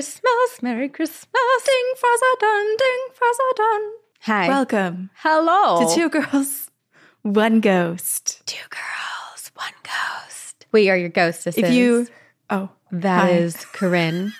Merry Christmas, Merry Christmas. Ding dun, ding dun. Hi. Welcome hello. to Two Girls, One Ghost. Two girls, one ghost. We are your ghostesses. If you, oh, That Hi. is Corinne.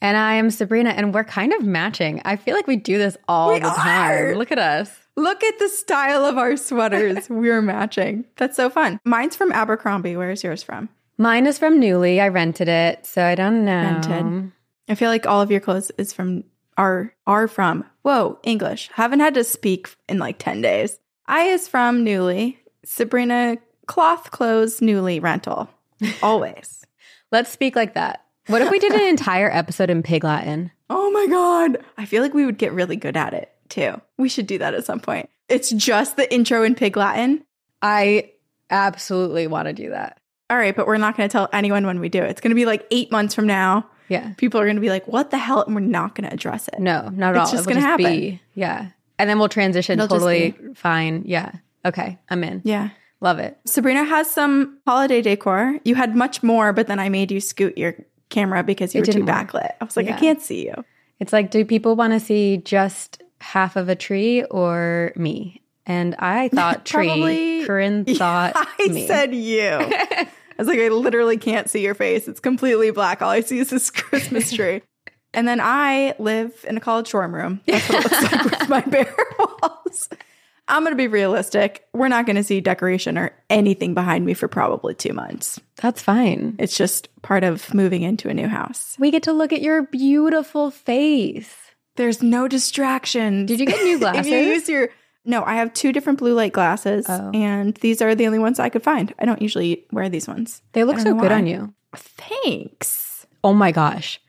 And I am Sabrina, and we're kind of matching. I feel like we do this all We the time. are. Look at us. look at the style of our sweaters. We're matching. That's so fun. Mine's from Abercrombie. Where's yours from? Mine is from Nuuly. I rented it, so I don't know. Rented. I feel like all of your clothes is from are are from. Whoa, English. Haven't had to speak in like 10 days. I is from Nuuly. Sabrina cloth clothes Nuuly rental. Always. Let's speak like that. What if we did an entire episode in Pig Latin? oh my god. I feel like we would get really good at it too. We should do that at some point. It's just the intro in Pig Latin. I absolutely want to do that. All right, but we're not going to tell anyone when we do it. It's going to be like 8 months from now. Yeah. People are going to be like, "What the hell?" and we're not going to address it. No, not at It's all. just gonna happen. Be, yeah. And then we'll transition It'll totally fine. Yeah. Okay. I'm in. Yeah. Love it. Sabrina has some holiday decor. You had much more, but then I made you scoot your camera because you It were too work. backlit. I was like, Yeah. I can't see you. It's like, do people want to see just half of a tree or me? And I thought tree. Corinne thought I me. said you. I was like, I literally can't see your face. It's completely black. All I see is this Christmas tree. and then I live in a college dorm room. That's what it looks like with my bare walls. I'm going to be realistic. We're not going to see decoration or anything behind me for probably two months. That's fine. It's just part of moving into a new house. We get to look at your beautiful face. There's no distraction. Did you get new if glasses? you use your no, I have two different blue light glasses, Oh. and these are the only ones I could find. I don't usually wear these ones. They look so good why. on you. Thanks. Oh my gosh.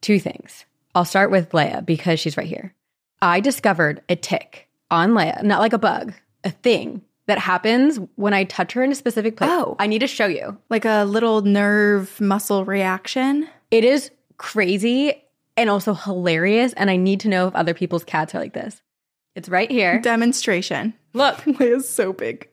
Two things. I'll start with Leia because she's right here. I discovered a tick on Leia, not like a bug, a thing that happens when I touch her in a specific place. Oh. I need to show you. Like a little nerve muscle reaction. It is crazy and also hilarious. And I need to know if other people's cats are like this. It's right here. Demonstration. Look. Leia's so big.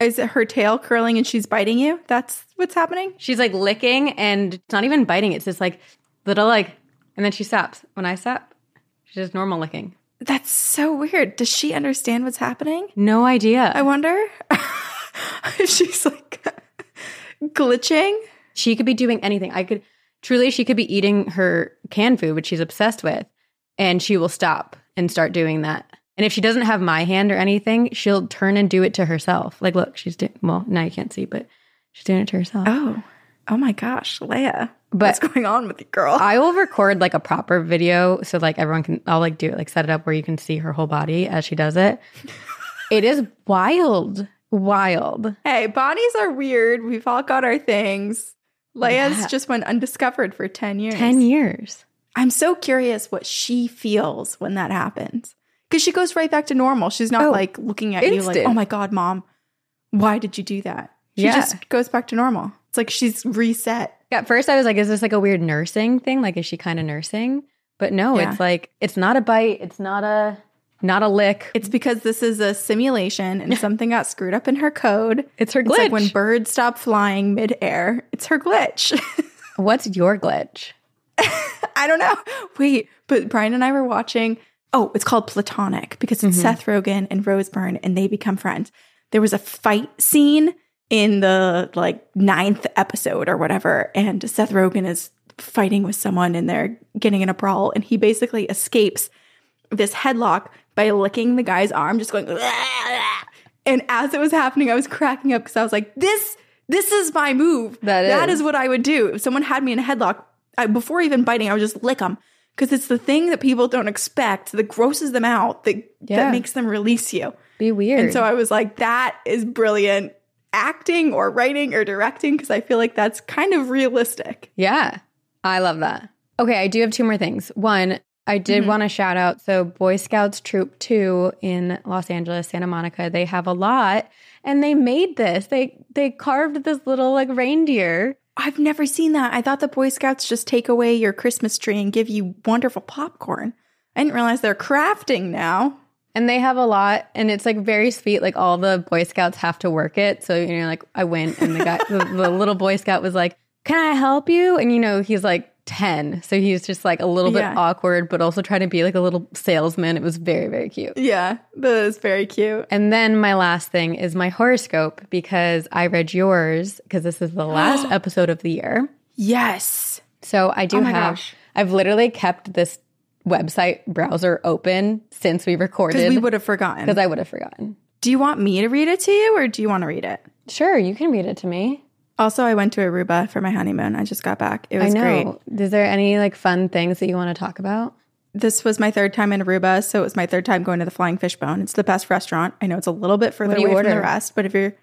Is it her tail curling and she's biting you? That's what's happening? She's like licking and it's not even biting. It's just like little like, and then she stops. When I stop, she's just normal licking. That's so weird. Does she understand what's happening? No idea. I wonder if she's like glitching. She could be doing anything. I could truly, she could be eating her canned food, which she's obsessed with, and she will stop and start doing that. And if she doesn't have my hand or anything, she'll turn and do it to herself. Like, look, she's doing, well, now you can't see, but she's doing it to herself. Oh, oh my gosh, Leia. But- what's going on with you, girl? I will record like a proper video so like everyone can, I'll like do it, like set it up where you can see her whole body as she does it. it is wild, wild. hey, bodies are weird. We've all got our things. Leia's Yeah. just went undiscovered for 10 years. 10 years. I'm so curious what she feels when that happens. Because she goes right back to normal. She's not Oh, like looking at you like, oh my God, mom, why did you do that? She Yeah. just goes back to normal. It's like she's reset. At first, I was like, is this like a weird nursing thing? Like, is she kind of nursing? But no, Yeah. it's like, it's not a bite. It's not a, not a lick. It's because this is a simulation and something got screwed up in her code. It's her It's like when birds stop flying midair. It's her glitch. What's your glitch? I don't know. Wait, but Brian and I were watching. Oh, it's called Platonic because it's Mhm. Seth Rogen and Rose Byrne, and they become friends. There was a fight scene in the like ninth episode or whatever, and Seth Rogen is fighting with someone, and they're getting in a brawl, and he basically escapes this headlock by licking the guy's arm, just going. And as it was happening, I was cracking up because I was like, "This, this is my move. That that is. is what I would do if someone had me in a headlock. I, before even biting, I would just lick them because it's the thing that people don't expect that grosses them out that Yeah. that makes them release you. Be weird. And so I was like, that is brilliant acting or writing or directing because I feel like that's kind of realistic. Yeah, I love that. Okay, I do have two more things. One, I did Mhm. want to shout out so Boy Scouts Troop 2 in Los Angeles, Santa Monica, they have a lot and they made this. They they carved this little like reindeer. I've never seen that. I thought the Boy Scouts just take away your Christmas tree and give you wonderful popcorn. I didn't realize they're crafting now. And they have a lot and it's like very sweet like all the Boy Scouts have to work it. So you know like I went and the guy the, the little Boy Scout was like, "Can I help you?" And you know, he's like 10. So he's just like a little bit Yeah. awkward, but also trying to be like a little salesman. It was very, very cute. Yeah, that is very cute. And then my last thing is my horoscope because I read yours because this is the last episode of the year. Yes. So I do Oh have, gosh. I've literally kept this website browser open since we Because recorded we would have forgotten. because I would have forgotten. do you want me to read it to you or do you want to read it? Sure, you can read it to me. Also, I went to Aruba for my honeymoon. I just got back. It I was know. great. Is there any like fun things that you want to talk about? This was my third time in Aruba, so it was my third time going to the Flying Fishbone. It's the best restaurant. I know it's a little bit further away from the rest, but if you're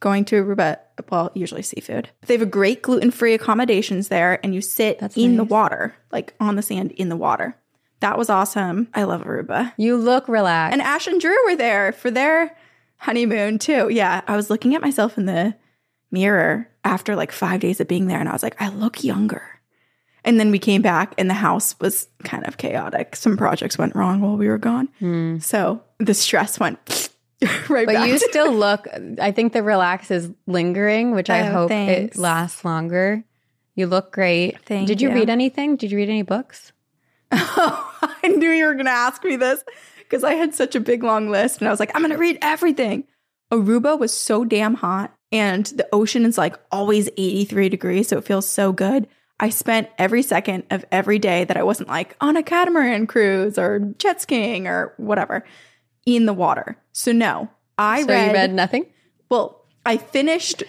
going to Aruba, well, usually seafood. They have a great gluten-free accommodations there, and you sit That's in the water, like on the sand in the water. That was awesome. I love Aruba. You look relaxed. And Ash and Drew were there for their honeymoon too. Yeah, I was looking at myself in the mirror after like five days of being there, and I was like, I look younger. And then we came back, and the house was kind of chaotic. Some projects went wrong while we were gone, hmm. so the stress went right but you still look I think the relax is lingering, which I Oh, hope thanks. it lasts longer. You look great. Thank Did you, you. read anything? Did you read any books? I knew you were going to ask me this because I had such a big long list and I was like, I'm going to read everything. Aruba was so damn hot and the ocean is like always 83 degrees. So it feels so good. I spent every second of every day that I wasn't like on a catamaran cruise or jet skiing or whatever in the water. So no, I So read, you read nothing? well, I finished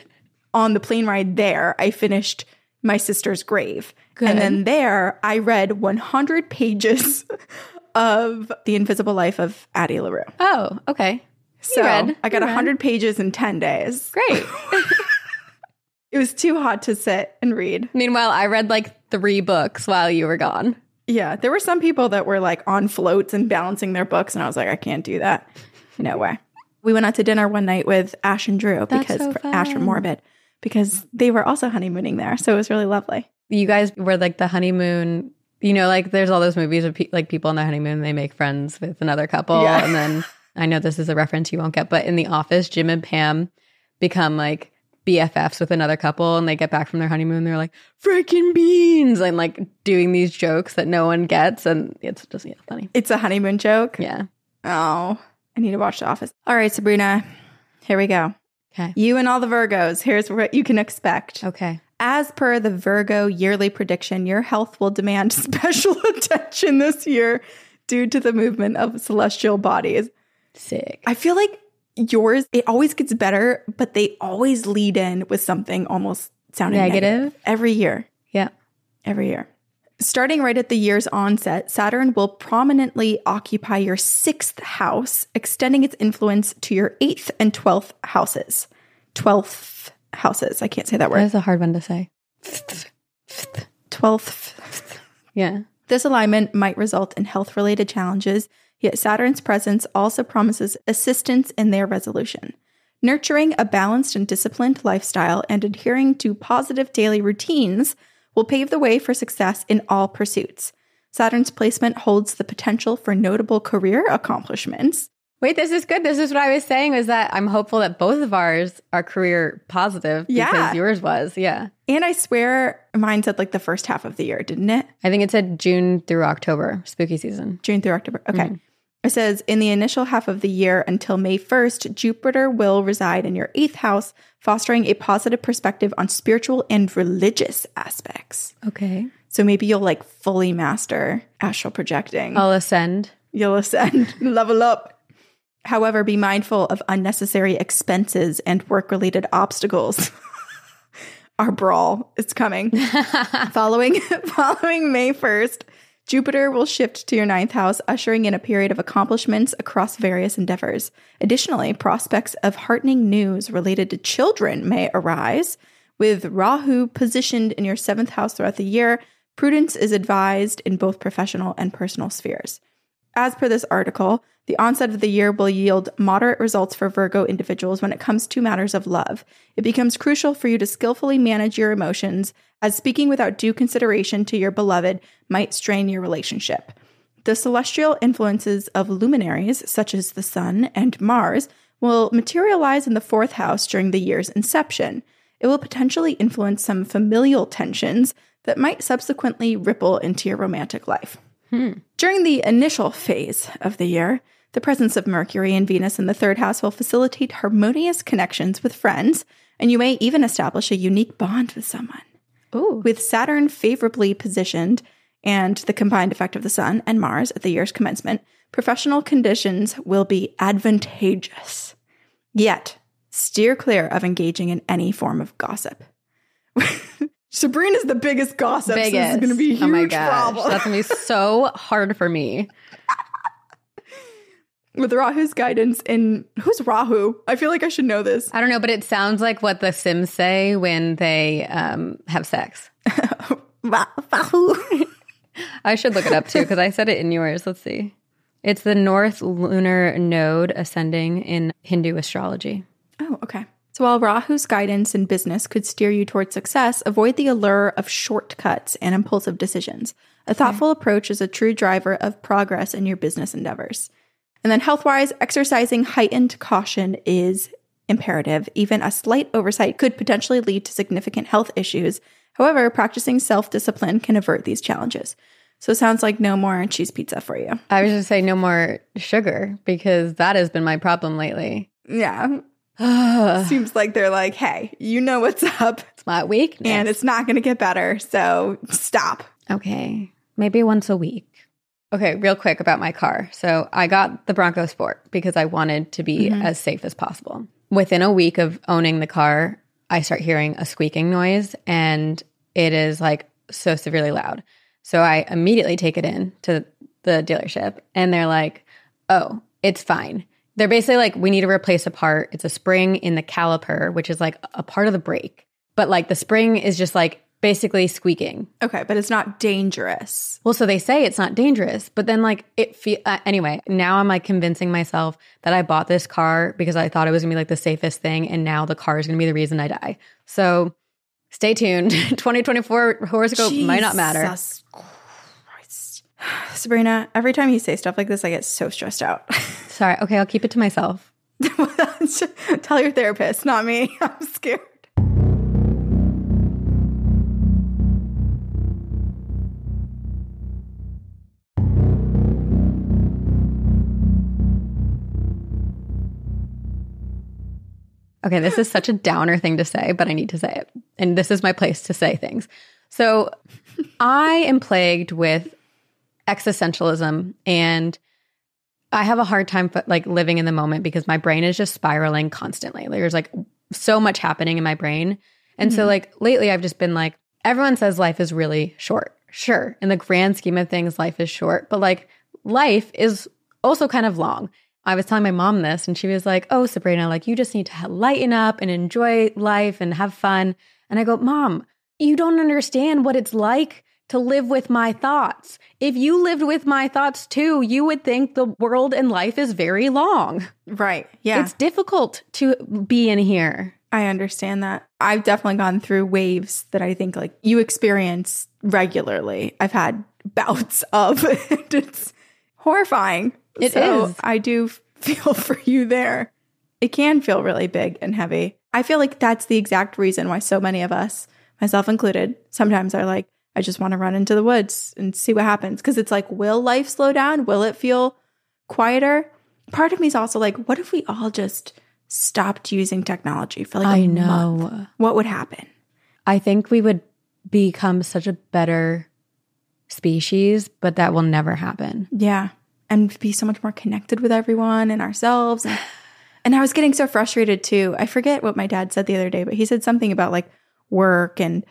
on the plane ride there. I finished my sister's grave. Good. And then there, I read 100 pages of The Invisible Life of Addie LaRue. Oh, okay. So read. I got You read. 100 pages in 10 days. Great. It was too hot to sit and read. Meanwhile, I read like three books while you were gone. Yeah, there were some people that were like on floats and balancing their books, and I was like, I can't do that. No way. We went out to dinner one night with Ash and Drew That's because so Ash from. Morbid because they were also honeymooning there, so it was really lovely. You guys were like the honeymoon. You know, like there's all those movies of pe- like people on their honeymoon, they make friends with another couple. Yeah. And then I know this is a reference you won't get, but in the office, Jim and Pam become like BFFs with another couple and they get back from their honeymoon. They're like, freaking beans, and like doing these jokes that no one gets. And it's just yeah, funny. It's a honeymoon joke. Yeah. Oh, I need to watch The Office. All right, Sabrina, here we go. Okay. You and all the Virgos, here's what you can expect. Okay. As per the Virgo yearly prediction, your health will demand special attention this year due to the movement of celestial bodies. Sick. I feel like yours, it always gets better, but they always lead in with something almost sounding negative, Negative? every year. Yeah. Every year. Starting right at the year's onset, Saturn will prominently occupy your sixth house, extending its influence to your eighth and twelfth houses. Twelfth houses. I can't say that That word. is a hard one to say. Twelfth. Yeah. This alignment might result in health related challenges, yet Saturn's presence also promises assistance in their resolution. Nurturing a balanced and disciplined lifestyle and adhering to positive daily routines will pave the way for success in all pursuits. Saturn's placement holds the potential for notable career accomplishments. Wait, this is good. This is what I was saying was that I'm hopeful that both of ours are career positive because Yeah. yours was. Yeah. And I swear mine said like the first half of the year, didn't it? I think it said June through October, spooky season. June through October. Okay. Mm-hmm. It says in the initial half of the year until May 1st, Jupiter will reside in your eighth house, fostering a positive perspective on spiritual and religious aspects. Okay. So maybe you'll like fully master astral projecting. I'll ascend. You'll ascend, level up. However, be mindful of unnecessary expenses and work related obstacles. Our brawl is coming. following following May 1st, Jupiter will shift to your ninth house, ushering in a period of accomplishments across various endeavors. Additionally, prospects of heartening news related to children may arise. With Rahu positioned in your seventh house throughout the year, prudence is advised in both professional and personal spheres. As per this article, the onset of the year will yield moderate results for Virgo individuals when it comes to matters of love. It becomes crucial for you to skillfully manage your emotions, as speaking without due consideration to your beloved might strain your relationship. The celestial influences of luminaries, such as the Sun and Mars, will materialize in the fourth house during the year's inception. It will potentially influence some familial tensions that might subsequently ripple into your romantic life. During the initial phase of the year, the presence of Mercury and Venus in the third house will facilitate harmonious connections with friends, and you may even establish a unique bond with someone. Ooh. With Saturn favorably positioned and the combined effect of the Sun and Mars at the year's commencement, professional conditions will be advantageous. Yet, steer clear of engaging in any form of gossip. Sabrina's the biggest gossip. So this is going to be a huge oh my gosh. problem. That's gonna be so hard for me. With Rahu's guidance in who's Rahu? I feel like I should know this. I don't know, but it sounds like what the Sims say when they um, have sex. Rahu. I should look it up too because I said it in yours. Let's see. It's the North Lunar Node ascending in Hindu astrology. Oh, okay. So while Rahu's guidance in business could steer you toward success, avoid the allure of shortcuts and impulsive decisions. A thoughtful approach is a true driver of progress in your business endeavors. And then health wise, exercising heightened caution is imperative. Even a slight oversight could potentially lead to significant health issues. However, practicing self discipline can avert these challenges. So it sounds like no more cheese pizza for you. I was just say no more sugar because that has been my problem lately. Yeah. Seems like they're like, hey, you know what's up. It's my weakness. and it's not going to get better. So stop. Okay. Maybe once a week. Okay, real quick about my car. So I got the Bronco Sport because I wanted to be mm-hmm. as safe as possible. Within a week of owning the car, I start hearing a squeaking noise and it is like so severely loud. So I immediately take it in to the dealership and they're like, oh, it's fine. They're basically like, we need to replace a part. It's a spring in the caliper, which is like a part of the brake. But like the spring is just like basically squeaking. Okay, but it's not dangerous. Well, so they say it's not dangerous, but then like it feel uh, anyway. Now I'm like convincing myself that I bought this car because I thought it was gonna be like the safest thing, and now the car is gonna be the reason I die. So stay tuned. 2024 horoscope might not matter. Jesus Christ. Sabrina, every time you say stuff like this, I get so stressed out. Sorry. Okay, I'll keep it to myself. Tell your therapist, not me. I'm scared. Okay, this is such a downer thing to say, but I need to say it. And this is my place to say things. So I am plagued with existentialism and I have a hard time like living in the moment because my brain is just spiraling constantly. There's like so much happening in my brain. And so mm-hmm. like lately I've just been like everyone says life is really short. Sure, in the grand scheme of things life is short, but like life is also kind of long. I was telling my mom this and she was like, "Oh, Sabrina, like you just need to lighten up and enjoy life and have fun." And I go, "Mom, you don't understand what it's like to live with my thoughts. If you lived with my thoughts too, you would think the world and life is very long. Right. Yeah. It's difficult to be in here. I understand that. I've definitely gone through waves that I think like you experience regularly. I've had bouts of and it's horrifying. It so is. I do feel for you there. It can feel really big and heavy. I feel like that's the exact reason why so many of us, myself included, sometimes are like, I just want to run into the woods and see what happens. Cause it's like, will life slow down? Will it feel quieter? Part of me is also like, what if we all just stopped using technology for like a I know. month? What would happen? I think we would become such a better species, but that will never happen. Yeah. And be so much more connected with everyone and ourselves. And, and I was getting so frustrated too. I forget what my dad said the other day, but he said something about like work and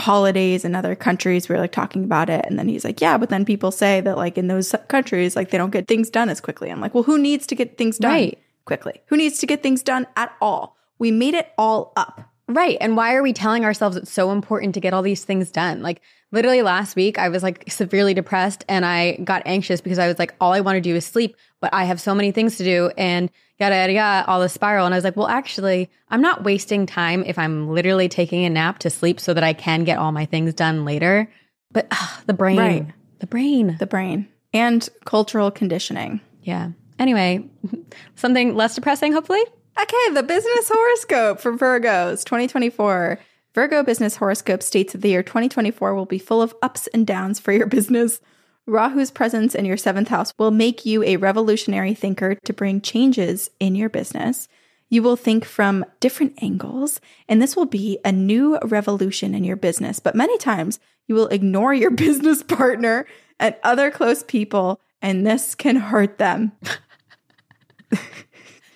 holidays in other countries. we are like talking about it. And then he's like, yeah, but then people say that like in those countries, like they don't get things done as quickly. I'm like, well, who needs to get things done Right. quickly? Who needs to get things done at all? We made it all up. Right. And why are we telling ourselves it's so important to get all these things done? Like literally last week, I was like severely depressed and I got anxious because I was like, all I want to do is sleep, but I have so many things to do and yada, yada, yada, all the spiral. And I was like, well, actually, I'm not wasting time if I'm literally taking a nap to sleep so that I can get all my things done later. But ugh, the brain, Right. the brain. The brain and cultural conditioning. yeah. Anyway, something less depressing, hopefully. Okay, the business horoscope for Virgos 2024. Virgo business horoscope states that the year 2024 will be full of ups and downs for your business. Rahu's presence in your seventh house will make you a revolutionary thinker to bring changes in your business. You will think from different angles, and this will be a new revolution in your business. But many times you will ignore your business partner and other close people, and this can hurt them.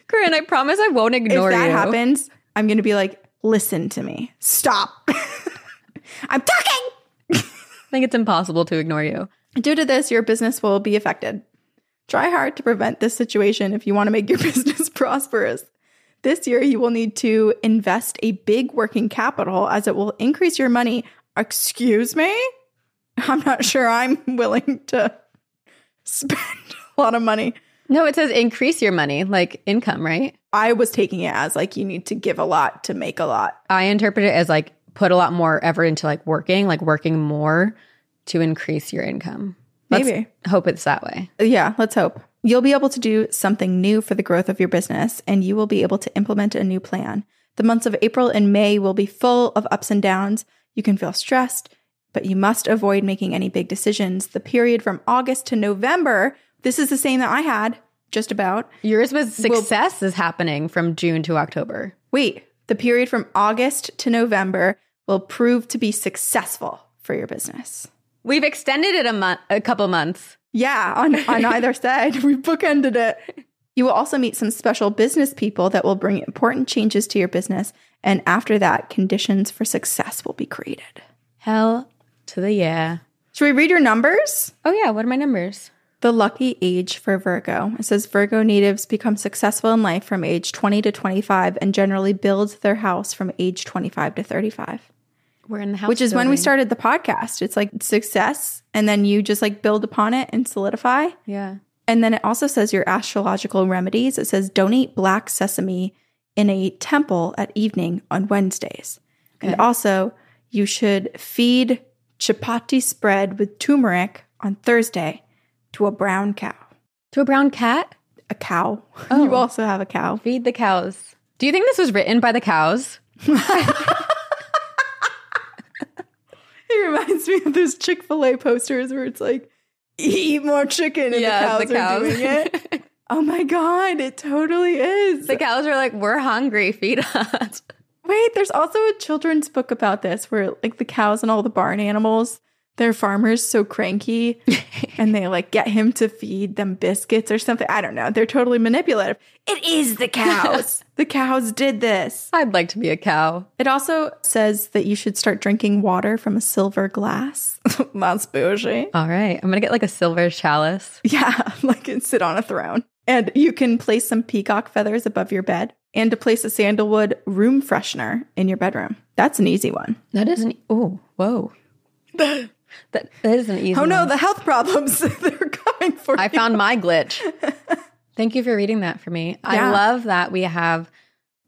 Corinne, I promise I won't ignore if that you. happens, I'm going to be like, listen to me. Stop. I'm talking. I think it's impossible to ignore you. Due to this, your business will be affected. Try hard to prevent this situation if you want to make your business prosperous. This year, you will need to invest a big working capital as it will increase your money. Excuse me? I'm not sure I'm willing to spend a lot of money. No, it says increase your money, like income, right? I was taking it as like you need to give a lot to make a lot. I interpret it as like put a lot more effort into like working, like working more to increase your income. Let's Maybe. hope it's that way. Yeah, let's hope. You'll be able to do something new for the growth of your business and you will be able to implement a new plan. The months of April and May will be full of ups and downs. You can feel stressed, but you must avoid making any big decisions. The period from August to November, this is the same that I had, just about. Yours was success is happening from June to October. Wait, the period from August to November will prove to be successful for your business. We've extended it a month, a couple months. Yeah, on, on either side. We bookended it. You will also meet some special business people that will bring important changes to your business. And after that, conditions for success will be created. Hell to the yeah. Should we read your numbers? Oh yeah, what are my numbers? The lucky age for Virgo. It says Virgo natives become successful in life from age 20 to 25 and generally build their house from age 25 to 35. We're in the house, which is when we started the podcast. It's like success, and then you just like build upon it and solidify. Yeah. And then it also says your astrological remedies. It says don't black sesame in a temple at evening on Wednesdays. And also, you should feed chapati spread with turmeric on Thursday to a brown cow. To a brown cat. A cow. Oh. You also have a cow. Feed the cows. Do you think this was written by the cows? It reminds me of those Chick fil A posters where it's like, eat more chicken and Yeah, the the cows, are doing it. oh my God, it totally is. The cows are like, we're hungry. Feed us. Wait, there's also a children's book about this where like the cows and all the barn animals, their farmers so cranky and they like get him to feed them biscuits or something. I don't know. They're totally manipulative. It is the cows. the cows did this. I'd like to be a cow. It also says that you should start drinking water from a silver glass. That's bougie. All right. I'm going to get like a silver chalice. Yeah, like and sit on a throne. And you can place some peacock feathers above your bed and to place a sandalwood room freshener in your bedroom. That's an easy one. That isn't. Oh, whoa. That, that is an easy Oh no, the health problems they're coming for I you. found my glitch. Thank you for reading that for me. I love that we have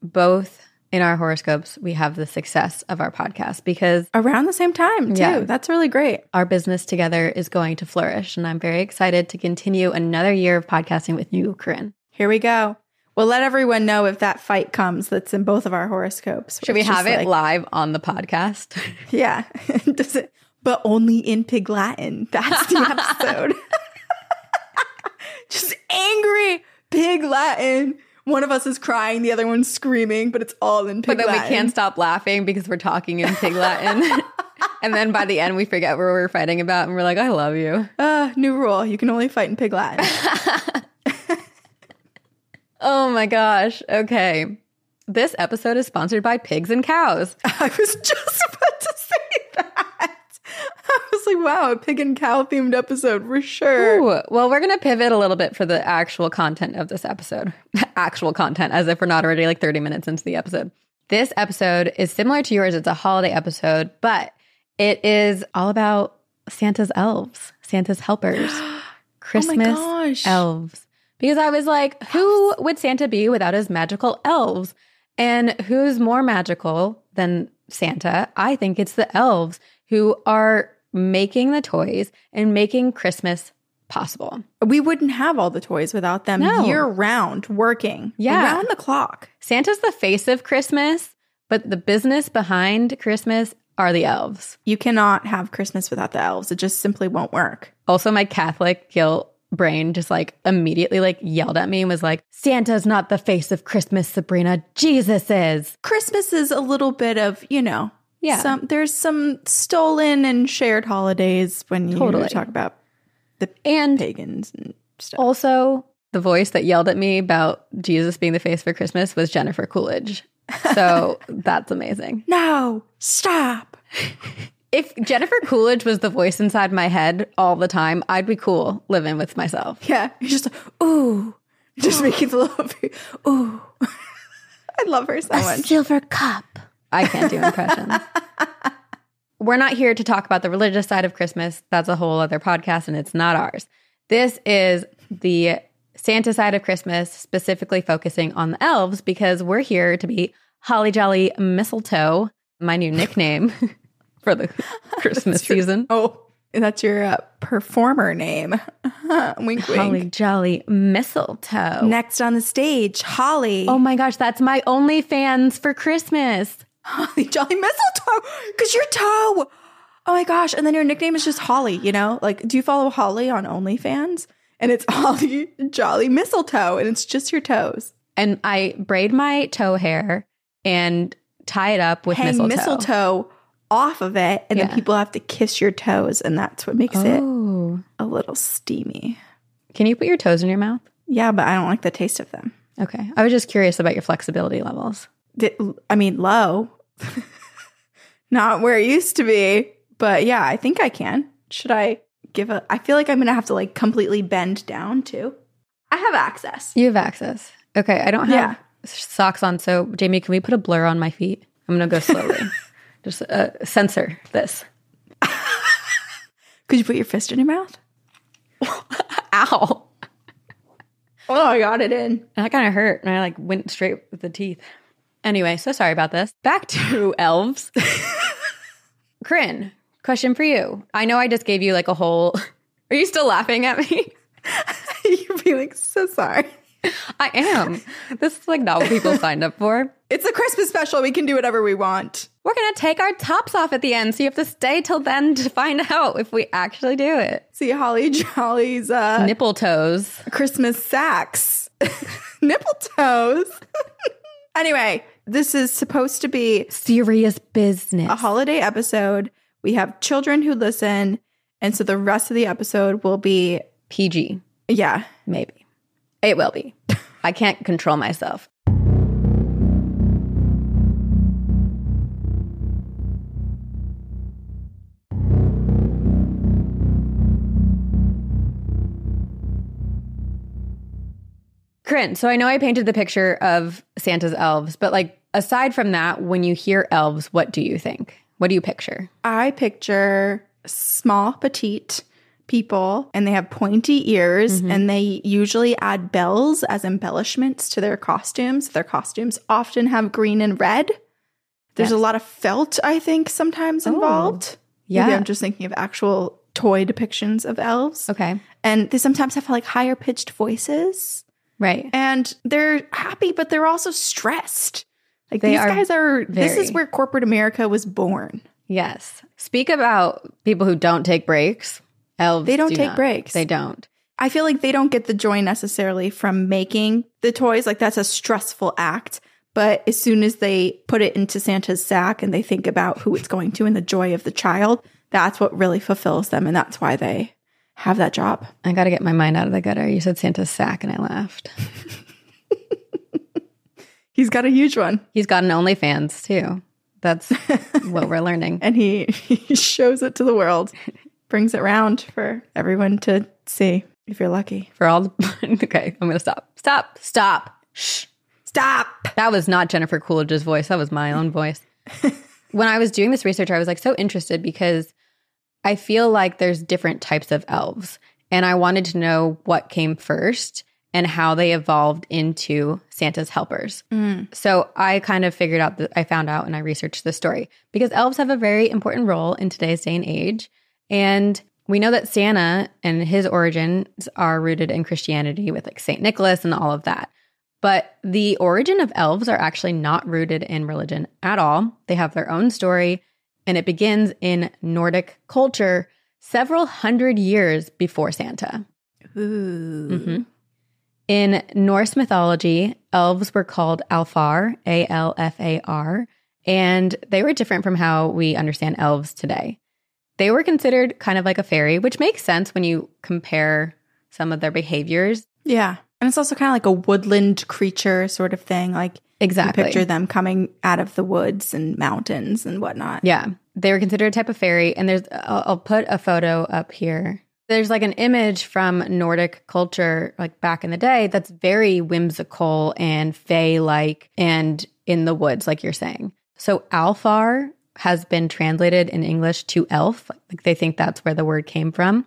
both in our horoscopes, we have the success of our podcast because around the same time too. Yeah. That's really great. our business together is going to flourish. And I'm very excited to continue another year of podcasting with you, Corinne. Here we go. We'll let everyone know if that fight comes that's in both of our horoscopes. Should we have it like- live on the podcast? Yeah. Does it but only in pig Latin. That's the episode. Just angry pig Latin. One of us is crying, the other one's screaming, but it's all in pig Latin. but then Latin. we can't stop laughing because we're talking in pig Latin. and then by the end, we forget what we're fighting about and we're like, I love you. Uh, new rule. You can only fight in pig Latin. Oh my gosh. Okay. This episode is sponsored by Pigs and Cows. I was just about to say that. I was like, wow, a pig and cow themed episode for sure. Ooh, well, we're going to pivot a little bit for the actual content of this episode. actual content, as if we're not already like 30 minutes into the episode. This episode is similar to yours. It's a holiday episode, but it is all about Santa's elves, Santa's helpers, Christmas oh gosh. elves. Because I was like, who would Santa be without his magical elves? And who's more magical than Santa? I think it's the elves who are making the toys and making Christmas possible. We wouldn't have all the toys without them No. year round working Yeah. around the clock. Santa's the face of Christmas, but the business behind Christmas are the elves. You cannot have Christmas without the elves. It just simply won't work. Also, my Catholic guilt brain just like immediately like yelled at me and was like, Santa's not the face of Christmas, Sabrina. Jesus is. Christmas is a little bit of, you know, Yeah. some there's some stolen and shared holidays when you Totally. talk about the And pagans and stuff. also, the voice that yelled at me about Jesus being the face for Christmas was Jennifer Coolidge. So that's amazing. No, stop. If Jennifer Coolidge was the voice inside my head all the time, I'd be cool living with myself. Yeah, you're just like, ooh, just making the little, ooh. I love her so much. silver cup. I can't do impressions. We're not here to talk about the religious side of Christmas. That's a whole other podcast and it's not ours. This is the Santa side of Christmas, specifically focusing on the elves because we're here to be Holly Jolly Mistletoe, my new nickname for the Christmas season. Oh, that's your uh, performer name. wink, wink. Holly Jolly Mistletoe. Next on the stage, Holly. Oh my gosh, that's my OnlyFans for Christmas. Holly Jolly Mistletoe, because your toe. Oh my gosh. And then your nickname is just Holly, you know? Like, do you follow Holly on OnlyFans? And it's Holly Jolly Mistletoe, and it's just your toes. and I braid my toe hair and tie it up with Hang mistletoe. mistletoe. off of it, and Yeah. then people have to kiss your toes, and that's what makes it Oh. a little steamy. Can you put your toes in your mouth? Yeah, but I don't like the taste of them. Okay. I was just curious about your flexibility levels. I mean, low. Not where it used to be, but yeah, I think I can. Should I give a? I feel like I'm gonna have to like completely bend down too. I have access. You have access. Okay. I don't have Yeah. socks on. So, Jamie, can we put a blur on my feet? I'm going to go slowly. just uh, censor this. Could you put your fist in your mouth? Ow. Oh, I got it in. That kind of hurt. And I like went straight with the teeth. Anyway, so sorry about this. Back to elves. Corinne, question for you. I know I just gave you like a whole. Are you still laughing at me? You're feeling so sorry. I am. This is like not what people signed up for. It's a Christmas special. We can do whatever we want. We're going to take our tops off at the end. So you have to stay till then to find out if we actually do it. See Holly Jolly's uh, Nipple toes. Christmas sacks, nipple toes. anyway, this is supposed to be Serious business. a holiday episode. We have children who listen, and so the rest of the episode will be PG. yeah. Maybe. It will be. I can't control myself. Corinne, so I know I painted the picture of Santa's elves, but like aside from that, when you hear elves, what do you think? What do you picture? I picture small, petite people, and they have pointy ears, mm-hmm. and they usually add bells as embellishments to their costumes. Their costumes often have green and red. There's a lot of felt, I think, sometimes Oh, involved. yeah. Maybe I'm just thinking of actual toy depictions of elves. Okay. And they sometimes have like higher pitched voices. Right. And they're happy, but they're also stressed. Like They these are guys are, this is where corporate America was born. Yes. Speak about people who don't take breaks. Elves. They don't do take not. breaks. They don't. I feel like they don't get the joy necessarily from making the toys. Like that's a stressful act. But as soon as they put it into Santa's sack and they think about who it's going to and the joy of the child, that's what really fulfills them. And that's why they have that job. I got to get my mind out of the gutter. You said Santa's sack, and I laughed. He's got a huge one He's got an OnlyFans too. That's what we're learning. and he, he shows it to the world, brings it round for everyone to see if you're lucky. For all the. okay, I'm going to stop. Stop. Stop. Shh. Stop. That was not Jennifer Coolidge's voice. That was my own voice. when I was doing this research, I was like so interested because I feel like there's different types of elves. And I wanted to know what came first and how they evolved into Santa's helpers. Mm. So I kind of figured out that I found out and I researched the story because elves have a very important role in today's day and age. And we know that Santa and his origins are rooted in Christianity with like St. Nicholas and all of that. But the origin of elves are actually not rooted in religion at all. They have their own story, and it begins in Nordic culture several hundred years before Santa. Ooh. Mhm. In Norse mythology, elves were called Alfar, A L F A R, and they were different from how we understand elves today. They were considered kind of like a fairy, which makes sense when you compare some of their behaviors. Yeah. And it's also kind of like a woodland creature sort of thing. Like Exactly. you picture them coming out of the woods and mountains and whatnot. Yeah, they were considered a type of fairy. And there's, I'll, I'll put a photo up here. There's like an image from Nordic culture, like back in the day, that's very whimsical and fae like and in the woods, like you're saying. So Alfar has been translated in English to elf. Like they think that's where the word came from.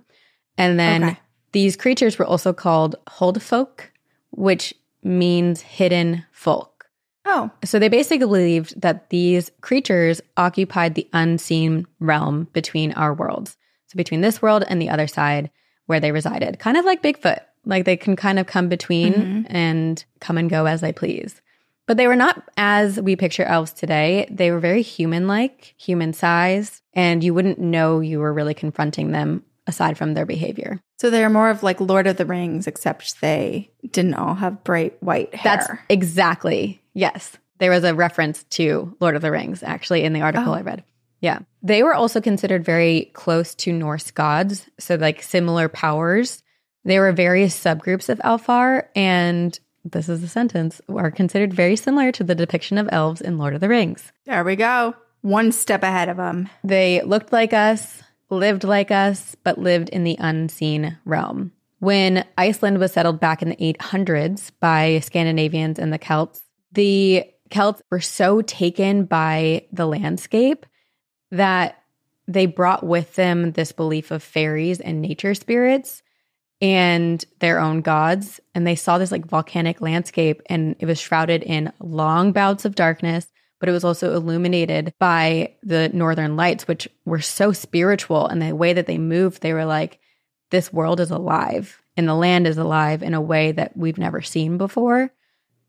And then Okay. these creatures were also called Holdfolk, which means hidden folk. Oh, So they basically believed that these creatures occupied the unseen realm between our worlds. So between this world and the other side where they resided, kind of like Bigfoot. Like they can kind of come between Mhm. and come and go as they please. But they were not as we picture elves today. They were very human like, human size, and you wouldn't know you were really confronting them aside from their behavior. so they're more of like Lord of the Rings, except they didn't all have bright white hair. That's exactly, yes. There was a reference to Lord of the Rings actually in the article Oh. I read. Yeah. They were also considered very close to Norse gods, so like similar powers. There were various subgroups of Alfar, and this is the sentence, are considered very similar to the depiction of elves in Lord of the Rings. there we go. One step ahead of them. They looked like us, lived like us, but lived in the unseen realm. When Iceland was settled back in the 800s by Scandinavians and the Celts, the Celts were so taken by the landscape that they brought with them this belief of fairies and nature spirits and their own gods. And they saw this like volcanic landscape and it was shrouded in long bouts of darkness, but it was also illuminated by the northern lights, which were so spiritual. And the way that they moved, they were like, this world is alive and the land is alive in a way that we've never seen before.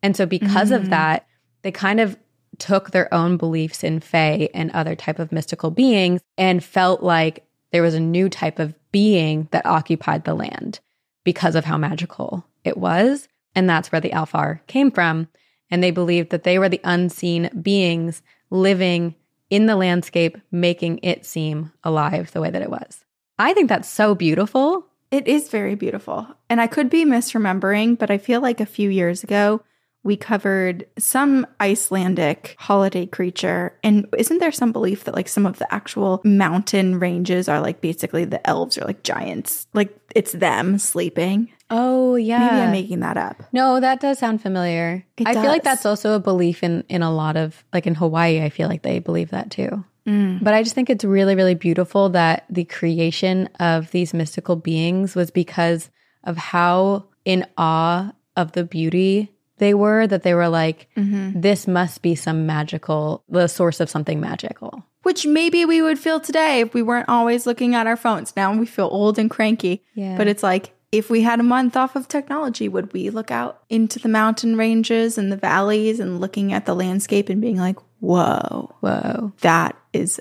And so because of Mhm. that, they kind of took their own beliefs in fae and other type of mystical beings and felt like there was a new type of being that occupied the land because of how magical it was. And that's where the Alfar came from. And they believed that they were the unseen beings living in the landscape, making it seem alive the way that it was. I think that's so beautiful. It is very beautiful. And I could be misremembering, but I feel like a few years ago we covered some Icelandic holiday creature. And isn't there some belief that like some of the actual mountain ranges are like basically the elves are like giants? Like it's them sleeping. Oh, yeah. Maybe I'm making that up. No, that does sound familiar. It I feel like that's also a belief in in a lot of like in Hawaii. I feel like they believe that too. Mm. But I just think it's really really beautiful that the creation of these mystical beings was because of how in awe of the beauty they were that they were like Mhm. this must be some magical the source of something magical. Which maybe we would feel today if we weren't always looking at our phones. Now we feel old and cranky. Yeah. But it's like, if we had a month off of technology, would we look out into the mountain ranges and the valleys and looking at the landscape and being like, whoa, Whoa. that is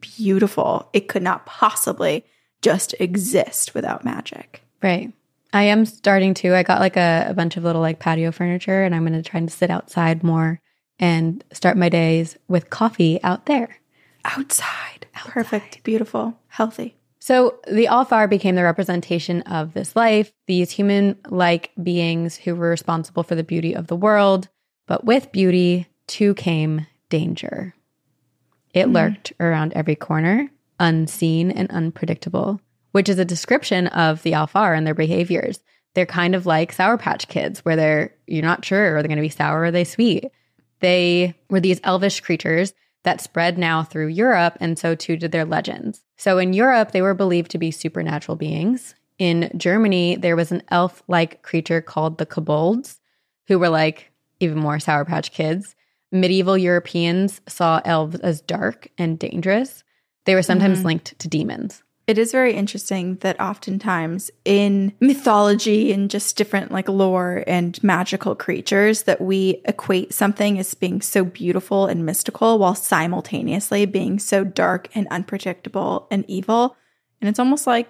beautiful? It could not possibly just exist without magic. Right. I am starting to. I got like a, a bunch of little like patio furniture and I'm going to try to sit outside more and start my days with coffee out there. Outside. Perfect, beautiful, healthy. So the Alfar became the representation of this life, these human like beings who were responsible for the beauty of the world. But with beauty, too came danger. It Mhm. lurked around every corner, unseen and unpredictable, which is a description of the Alfar and their behaviors. They're kind of like Sour Patch Kids, where they're you're not sure are they going to be sour or are they sweet. They were these elvish creatures that spread now through Europe, and so too did their legends. So in Europe, they were believed to be supernatural beings. In Germany, there was an elf like creature called the kobolds, who were like even more Sour Patch Kids. Medieval Europeans saw elves as dark and dangerous. They were sometimes Mhm. linked to demons. It is very interesting that oftentimes in mythology and just different like lore and magical creatures that we equate something as being so beautiful and mystical while simultaneously being so dark and unpredictable and evil. And it's almost like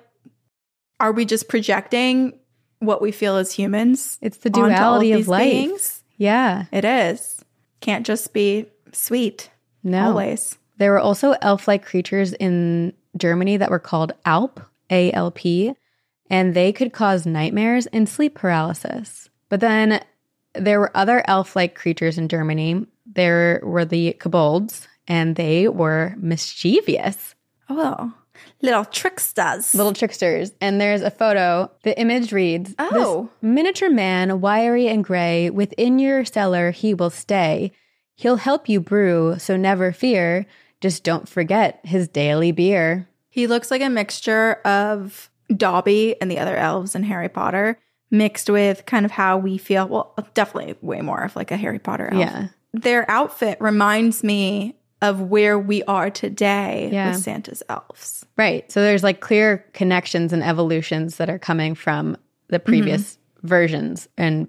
are we just projecting what we feel as humans? It's the duality of these life. beings? Yeah. It is. Can't just be sweet No. always. There were also elf like creatures in Germany that were called Alp, A L P, and they could cause nightmares and sleep paralysis. But then there were other elf like creatures in Germany. There were the kobolds, and they were mischievous Oh, little tricksters. little tricksters. And there's a photo. The image reads Oh. Miniature man, wiry and gray, within your cellar he will stay. He'll help you brew, so never fear. Just don't forget his daily beer. He looks like a mixture of Dobby and the other elves in Harry Potter, mixed with kind of how we feel. Well, definitely way more of like a Harry Potter elf. Yeah. Their outfit reminds me of where we are today Yeah. with Santa's elves. Right. So there's like clear connections and evolutions that are coming from the mm-hmm. previous versions and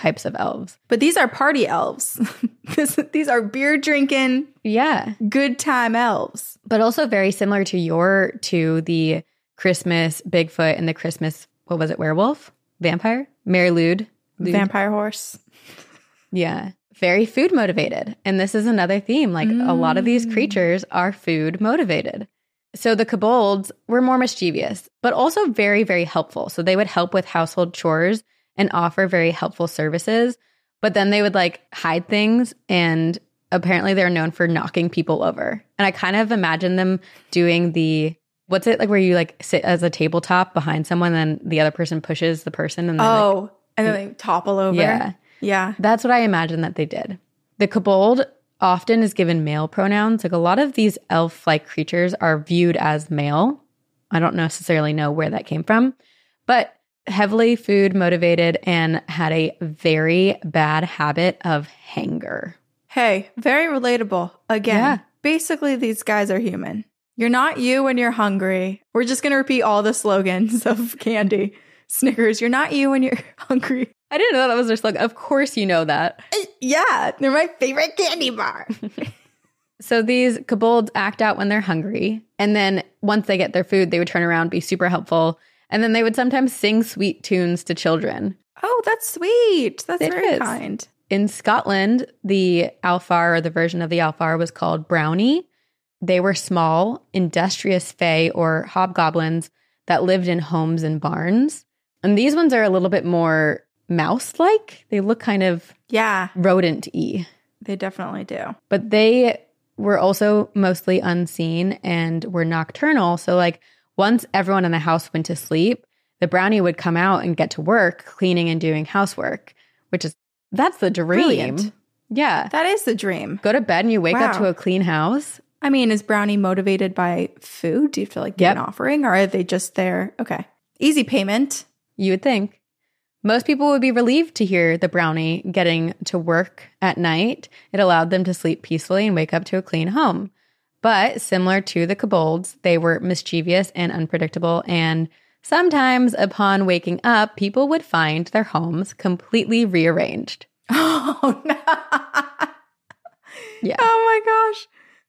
types of elves. But these are party elves. These are beer drinking, Yeah. good time elves. But also very similar to your to the Christmas Bigfoot and the Christmas what was it, werewolf? Vampire? Mari Lwyd? Lwyd? Vampire horse. Yeah. Very food motivated. And this is another theme. Like a lot of these mm. creatures are food motivated. So the kobolds were more mischievous, but also very, very helpful. So they would help with household chores and offer very helpful services. But then they would like hide things and apparently they're known for knocking people over. And I kind of imagine them doing the what's it like where you like sit as a tabletop behind someone and the other person pushes the person and then like, Oh, and then they topple over. Yeah. Yeah. that's what I imagine that they did. The kobold often is given male pronouns. Like a lot of these elf like creatures are viewed as male. I don't necessarily know where that came from, but heavily food motivated and had a very bad habit of hanger. Hey, very relatable. Again, Yeah. basically, these guys are human. You're not you when you're hungry. We're just going to repeat all the slogans of candy. Snickers, you're not you when you're hungry. I didn't know that was their slogan. Of course, you know that. Uh, yeah, they're my favorite candy bar. So these kobolds act out when they're hungry. And then once they get their food, they would turn around, be super helpful. And then they would sometimes sing sweet tunes to children. oh, that's sweet. That's It very is. kind. In Scotland, the Alfar or the version of the Alfar was called Brownie. They were small, industrious fae or hobgoblins that lived in homes and barns. And these ones are a little bit more mouse like. They look kind of Yeah, rodent y. they definitely do. But they were also mostly unseen and were nocturnal. So, like, once everyone in the house went to sleep, the brownie would come out and get to work cleaning and doing housework, which is that's the dream. Brilliant. Yeah. That is the dream. Go to bed and you wake up to a clean house. I mean, is Brownie motivated by food? Do you feel like give Yep. an offering or are they just there? Okay. Easy payment. You would think. Most people would be relieved to hear the brownie getting to work at night. It allowed them to sleep peacefully and wake up to a clean home. But similar to the kobolds, they were mischievous and unpredictable. And sometimes, upon waking up, people would find their homes completely rearranged. Oh, no. Yeah. Oh my gosh.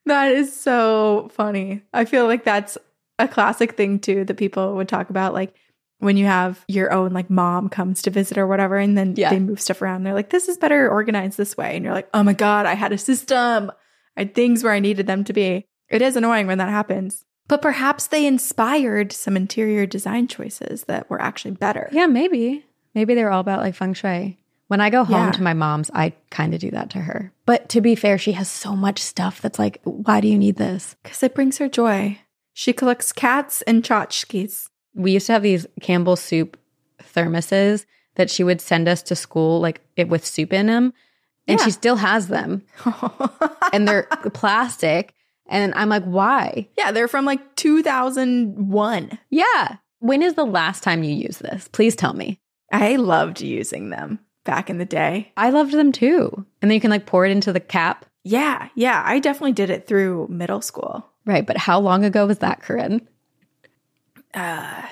That is so funny. I feel like that's a classic thing too that people would talk about like when you have your own like mom comes to visit or whatever and then Yeah. they move stuff around. They're like this is better organized this way and you're like, "Oh my god, I had a system. I had things where I needed them to be." It is annoying when that happens. But perhaps they inspired some interior design choices that were actually better. Yeah, maybe. Maybe they're all about like feng shui. When I go home Yeah. to my mom's, I kind of do that to her. But to be fair, she has so much stuff that's like, why do you need this? Because it brings her joy. She collects cats and tchotchkes. we used to have these Campbell soup thermoses that she would send us to school, like it with soup in them. And Yeah. she still has them. And they're plastic. And I'm like, why? yeah, they're from like 2001. Yeah. When is the last time you used this? Please tell me. I loved using them back in the day. I loved them too. And then you can like pour it into the cap. Yeah, yeah, I definitely did it through middle school. Right. But how long ago was that, Corinne? uh,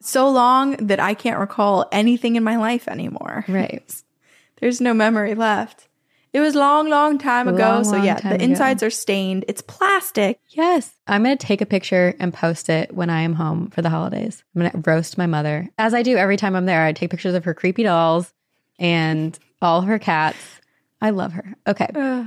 so long that I can't recall anything in my life anymore. Right. There's no memory left. It was long, long time ago. Long, so yeah, the ago. insides are stained. It's plastic. Yes. I'm going to take a picture and post it when I am home for the holidays. I'm going to roast my mother. As I do every time I'm there, I take pictures of her creepy dolls and all her cats. I love her. Okay. Ugh.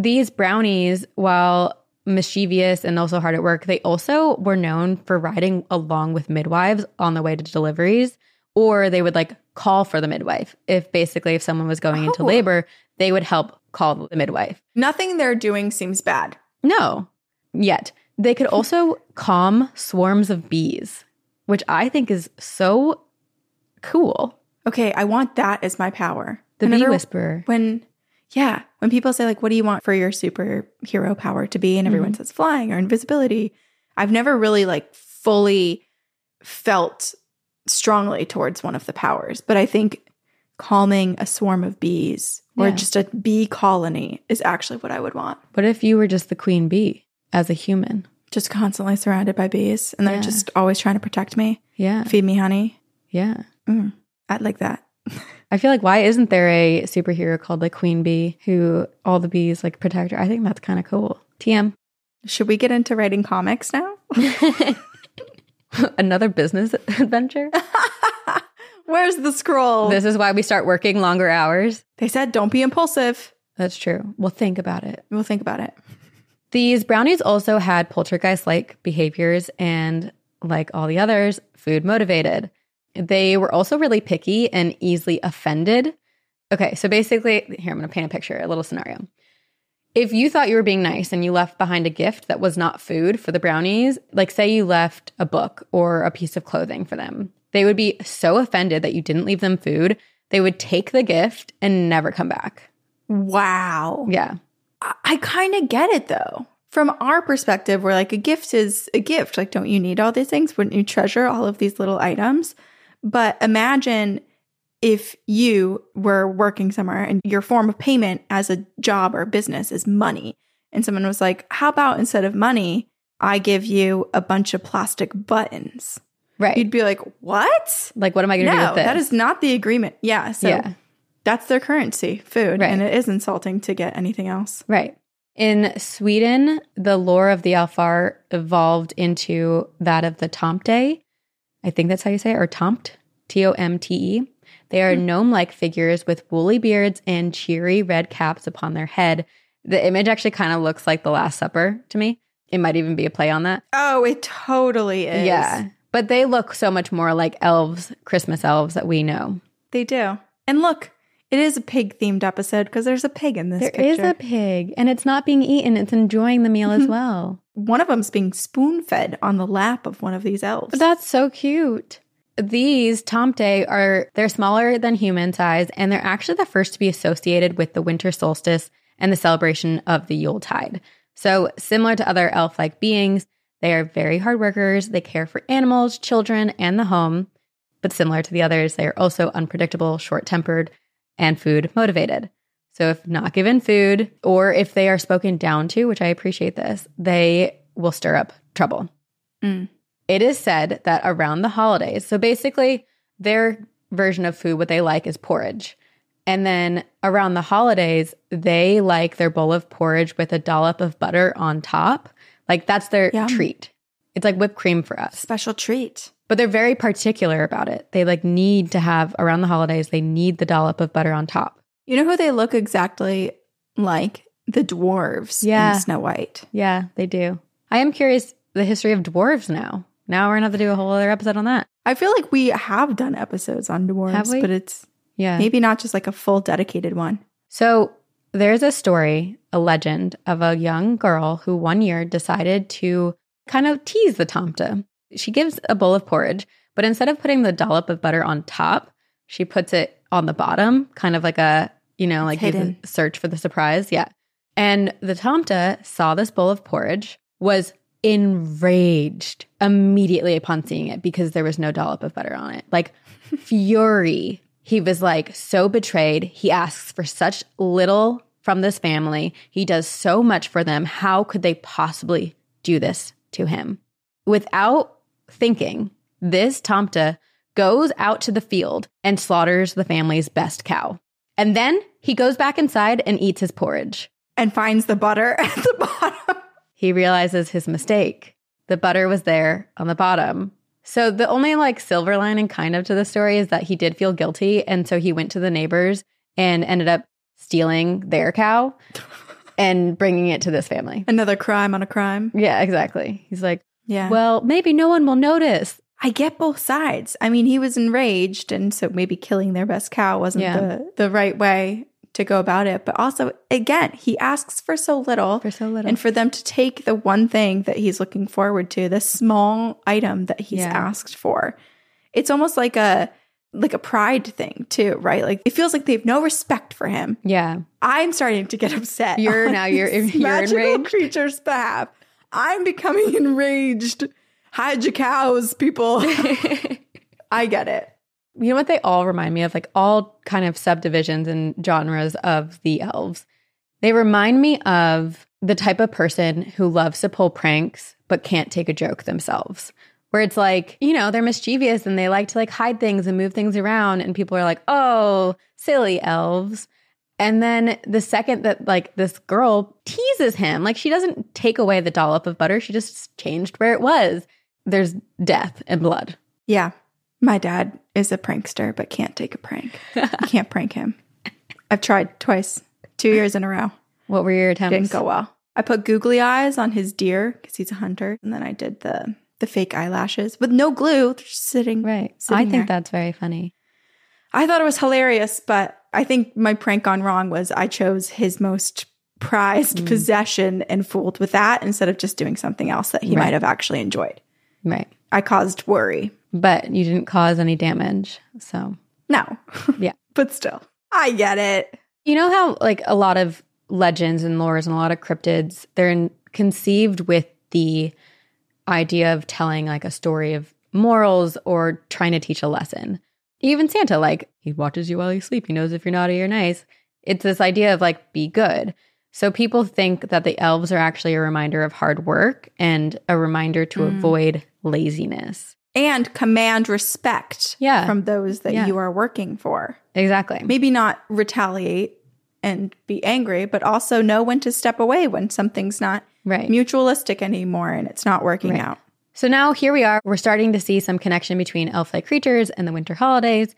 These brownies, while mischievous and also hard at work, they also were known for riding along with midwives on the way to deliveries, or they would like call for the midwife. If basically, if someone was going into Oh. labor, they would help call the midwife. Nothing they're doing seems bad. No, yet. They could also calm swarms of bees, which I think is so cool. Okay, I want that as my power. The bee whisperer. When, yeah, when people say, like, what do you want for your superhero power to be? And everyone says flying or invisibility. I've never really, like, fully felt strongly towards one of the powers, but I think calming a swarm of bees or Yeah. just a bee colony is actually what I would want. What if you were just the queen bee as a human? Just constantly surrounded by bees and they're Yeah. just always trying to protect me, Yeah. feed me honey. Yeah. Mm, I'd like that. I feel like why isn't there a superhero called like Queen Bee who all the bees like protect her? I think that's kind of cool. TM. Should we get into writing comics now? Another business adventure. Where's the scroll? this is why we start working longer hours. they said don't be impulsive. That's true. We'll think about it. We'll think about it. These brownies also had poltergeist like behaviors and, like all the others, food motivated. They were also really picky and easily offended. Okay, so basically, here I'm going to paint a picture, a little scenario. If you thought you were being nice and you left behind a gift that was not food for the brownies, like say you left a book or a piece of clothing for them, they would be so offended that you didn't leave them food, they would take the gift and never come back. Wow. Yeah. I, I kind of get it though. From our perspective, where like a gift is a gift. Like, don't you need all these things? Wouldn't you treasure all of these little items? But imagine if you were working somewhere and your form of payment as a job or business is money. And someone was like, How about instead of money, I give you a bunch of plastic buttons? Right. You'd be like, What? like, what am I going to do with this? that is not the agreement. Yeah. So yeah. that's their currency, food. Right. And it is insulting to get anything else. Right. In Sweden, the lore of the Alfar evolved into that of the Tomte. I think that's how you say it, or Tomt, T O M T E. They are hmm. gnome like figures with woolly beards and cheery red caps upon their head. The image actually kind of looks like the Last Supper to me. It might even be a play on that. Oh, it totally is. Yeah. But they look so much more like elves, Christmas elves that we know. They do. And look, it is a pig themed episode because there's a pig in this There is picture. a pig, and it's not being eaten, it's enjoying the meal as well. One of them's being spoon fed on the lap of one of these elves. That's so cute. These tomte are they're smaller than human size and they're actually the first to be associated with the winter solstice and the celebration of the Yuletide. So, similar to other elf-like beings, they are very hard workers, they care for animals, children, and the home. But similar to the others, they are also unpredictable, short-tempered, and food motivated. So, if not given food or if they are spoken down to, which I appreciate this, they will stir up trouble. Mm. It is said that around the holidays, so basically their version of food, what they like is porridge. And then around the holidays, they like their bowl of porridge with a dollop of butter on top. Like that's their Yum. treat. It's like whipped cream for us. Special treat. But they're very particular about it. They like need to have around the holidays, they need the dollop of butter on top. You know who they look exactly like? The dwarves Yeah. in Snow White. Yeah, they do. I am curious the history of dwarves now. Now we're gonna have to do a whole other episode on that. I feel like we have done episodes on dwarves, but it's Yeah. maybe not just like a full dedicated one. So there's a story, a legend of a young girl who one year decided to kind of tease the Tomta. She gives a bowl of porridge, but instead of putting the dollop of butter on top, she puts it on the bottom, kind of like a, you know, like you search for the surprise. Yeah. And the Tomta saw this bowl of porridge, was enraged immediately upon seeing it because there was no dollop of butter on it. Like fury. He was like so betrayed. He asks for such little from this family. He does so much for them. How could they possibly do this to him? Without thinking, this Tomta goes out to the field and slaughters the family's best cow. And then he goes back inside and eats his porridge. And finds the butter at the bottom. He realizes his mistake. The butter was there on the bottom. So the only like silver lining kind of to the story is that he did feel guilty. And so he went to the neighbors and ended up stealing their cow and bringing it to this family. Another crime on a crime. Yeah, exactly. He's like, Yeah. well, maybe no one will notice. I get both sides. I mean, he was enraged, and so maybe killing their best cow wasn't Yeah. the, the right way to go about it. But also, again, he asks for so little. For so little. And for them to take the one thing that he's looking forward to, the small item that he's Yeah. asked for, it's almost like a like a pride thing too, right? Like it feels like they have no respect for him. Yeah. I'm starting to get upset. You're- now you're- you're magical enraged? creatures' behalf. I'm becoming enraged. Hide your cows, people. I get it. You know what they all remind me of? Like all kind of subdivisions and genres of the elves. They remind me of the type of person who loves to pull pranks but can't take a joke themselves. Where it's like, you know, they're mischievous and they like to like hide things and move things around and people are like, "Oh, silly elves." And then the second that like this girl teases him, like she doesn't take away the dollop of butter, she just changed where it was. There's death and blood. Yeah. My dad is a prankster, but can't take a prank. You can't prank him. I've tried twice, two years in a row. What were your attempts? Didn't go well. I put googly eyes on his deer because he's a hunter, and then I did the the fake eyelashes with no glue, just sitting. Right. sitting I think there. that's very funny. I thought it was hilarious, but I think my prank gone wrong was I chose his most prized Mm. possession and fooled with that instead of just doing something else that he Right. might have actually enjoyed. Right. I caused worry. But you didn't cause any damage. So, No. Yeah. but still, I get it. you know how, like, a lot of legends and lores and a lot of cryptids, they're in, conceived with the idea of telling, like, a story of morals or trying to teach a lesson. Even Santa, like, he watches you while you sleep. He knows if you're naughty or nice. It's this idea of, like, be good. So people think that the elves are actually a reminder of hard work and a reminder to Mm. avoid laziness. And command respect Yeah. from those that Yeah. you are working for. Exactly. Maybe not retaliate and be angry, but also know when to step away when something's not Right. mutualistic anymore and it's not working Right. out. So now here we are. We're starting to see some connection between elf like creatures and the winter holidays.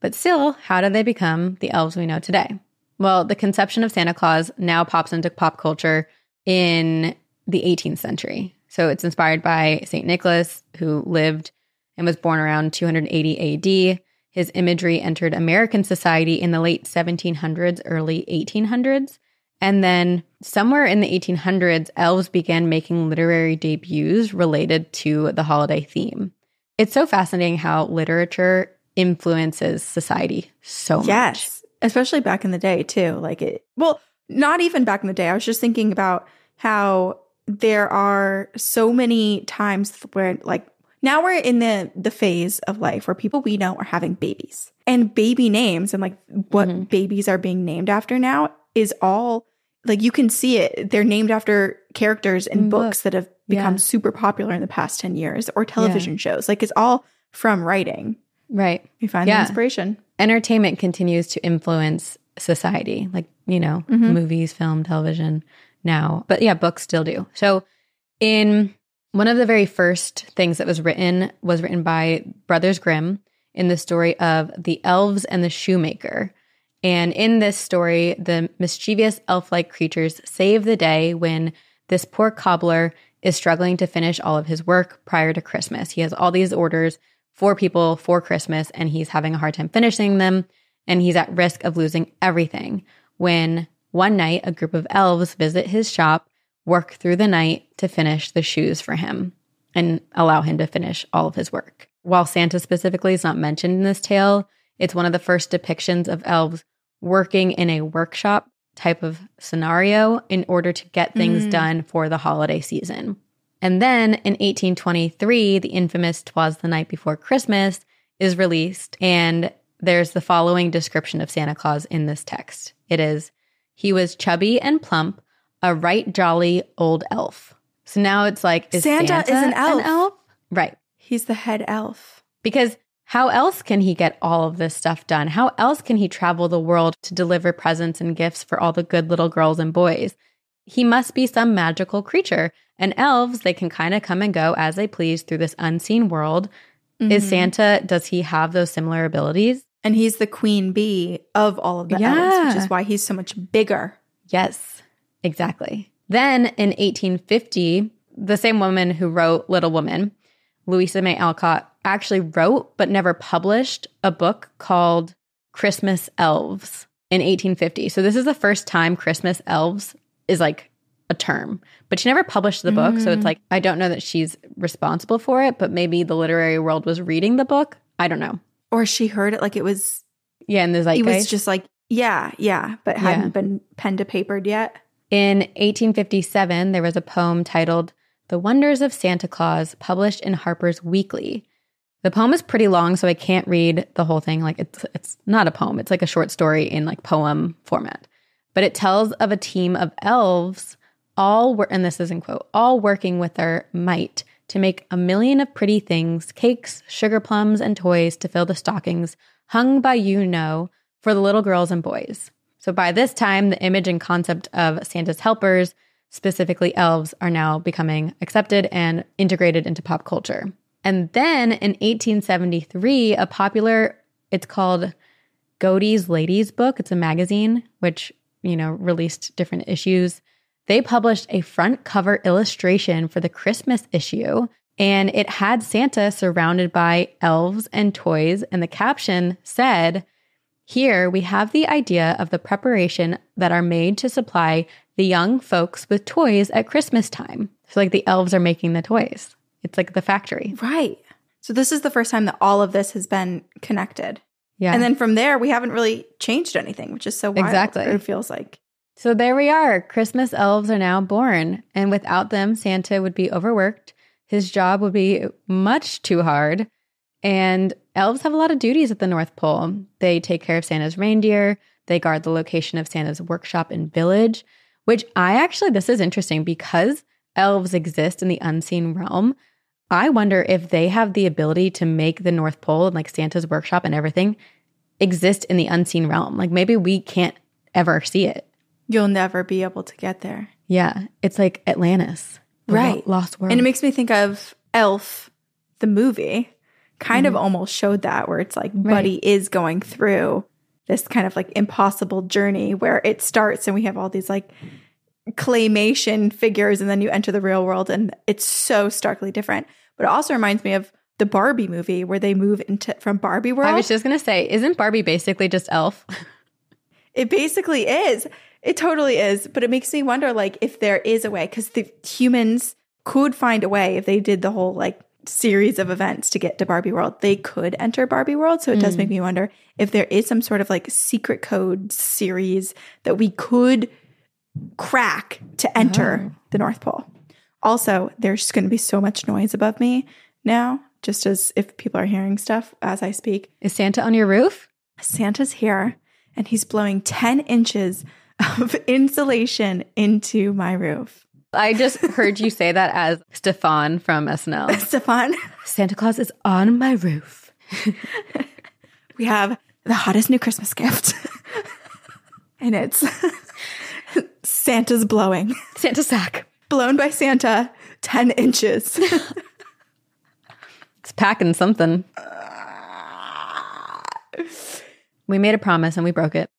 But still, how did they become the elves we know today? Well, the conception of Santa Claus now pops into pop culture in the 18th century. So it's inspired by St. Nicholas, who lived and was born around 280 AD. His imagery entered American society in the late 1700s, early 1800s. And then somewhere in the 1800s, elves began making literary debuts related to the holiday theme. It's so fascinating how literature influences society so much. Yes. Especially back in the day, too. Like it, well, not even back in the day. I was just thinking about how there are so many times where, like, now we're in the the phase of life where people we know are having babies. And baby names and like what Mhm. babies are being named after now is all like you can see it. They're named after characters in In books that have become Yeah. super popular in the past 10 years or television shows. Like it's all from writing. Right. you find the inspiration. Entertainment continues to influence society, like, you know, Mhm. movies, film, television now. But yeah, books still do. So in one of the very first things that was written was written by Brothers Grimm in the story of the elves and the shoemaker. And in this story, the mischievous elf like creatures save the day when this poor cobbler is struggling to finish all of his work prior to Christmas. He has all these orders for people for Christmas and he's having a hard time finishing them and he's at risk of losing everything when one night a group of elves visit his shop, work through the night to finish the shoes for him and allow him to finish all of his work. While Santa specifically is not mentioned in this tale, it's one of the first depictions of elves working in a workshop type of scenario in order to get things Mm. done for the holiday season. And then in 1823, the infamous Twas the Night Before Christmas is released, and there's the following description of Santa Claus in this text. It is, he was chubby and plump, a right jolly old elf. So now it's like, is Santa Santa, is an elf. Right. He's the head elf. Because how else can he get all of this stuff done? How else can he travel the world to deliver presents and gifts for all the good little girls and boys? He must be some magical creature. And elves, they can kind of come and go as they please through this unseen world. Is Mhm. Santa, does he have those similar abilities? And he's the queen bee of all of the elves, Yeah. which is why he's so much bigger. Yes, exactly. Then in 1850, the same woman who wrote Little Woman, Louisa May Alcott, actually wrote but never published a book called Christmas Elves in 1850. So this is the first time Christmas Elves is like a term, but she never published the book. So Mm. it's like, I don't know that she's responsible for it, but maybe the literary world was reading the book. I don't know. Or she heard it like it was Yeah, in the it was just like, yeah, yeah, but hadn't been pen to papered yet. In 1857, there was a poem titled The Wonders of Santa Claus, published in Harper's Weekly. The poem is pretty long, so I can't read the whole thing. Like it's it's not a poem, it's like a short story in like poem format. But it tells of a team of elves, all were and this is in quote, all working with their might to make a million of pretty things, cakes, sugar plums, and toys to fill the stockings hung by you know for the little girls and boys. So by this time, the image and concept of Santa's helpers, specifically elves, are now becoming accepted and integrated into pop culture. And then in 1873, a popular, it's called Godey's Lady's Book. It's a magazine which, you know, released different issues. They published a front cover illustration for the Christmas issue, and it had Santa surrounded by elves and toys. And the caption said, Here we have the idea of the preparation that are made to supply the young folks with toys at Christmas time. So, like, the elves are making the toys. It's like the factory. Right. So this is the first time that all of this has been connected. Yeah. And then from there, we haven't really changed anything, which is so wild. Exactly. It feels like. So there we are. Christmas elves are now born. And without them, Santa would be overworked. His job would be much too hard. And elves have a lot of duties at the North Pole. They take care of Santa's reindeer, they guard the location of Santa's workshop and village, which I actually, this is interesting because elves exist in the unseen realm. I wonder if they have the ability to make the North Pole and like Santa's workshop and everything exist in the unseen realm. Like maybe we can't ever see it. You'll never be able to get there. Yeah, it's like Atlantis, Right. Lost world. And it makes me think of Elf, the movie, kind Mm-hmm. of almost showed that, where it's like Buddy is going through this kind of like impossible journey where it starts and we have all these like claymation figures and then you enter the real world and it's so starkly different. But it also reminds me of the Barbie movie where they move into from Barbie world. I was just gonna say, isn't Barbie basically just Elf? It basically is. It totally is. But it makes me wonder, like, if there is a way, because the humans could find a way if they did the whole like series of events to get to Barbie World, they could enter Barbie World. So it does make mm. me wonder if there is some sort of like secret code series that we could crack to enter oh. the North Pole. Also, there's going to be so much noise above me now, just as if people are hearing stuff as I speak. Is Santa on your roof? Santa's here and he's blowing 10 inches of insulation into my roof. I just heard you say that as Stefan from SNL. Stefan, Santa Claus is on my roof. we have the hottest new Christmas gift. and it's Santa's blowing. Santa sack. Blown by Santa, 10 inches. It's packing something. We made a promise and we broke it.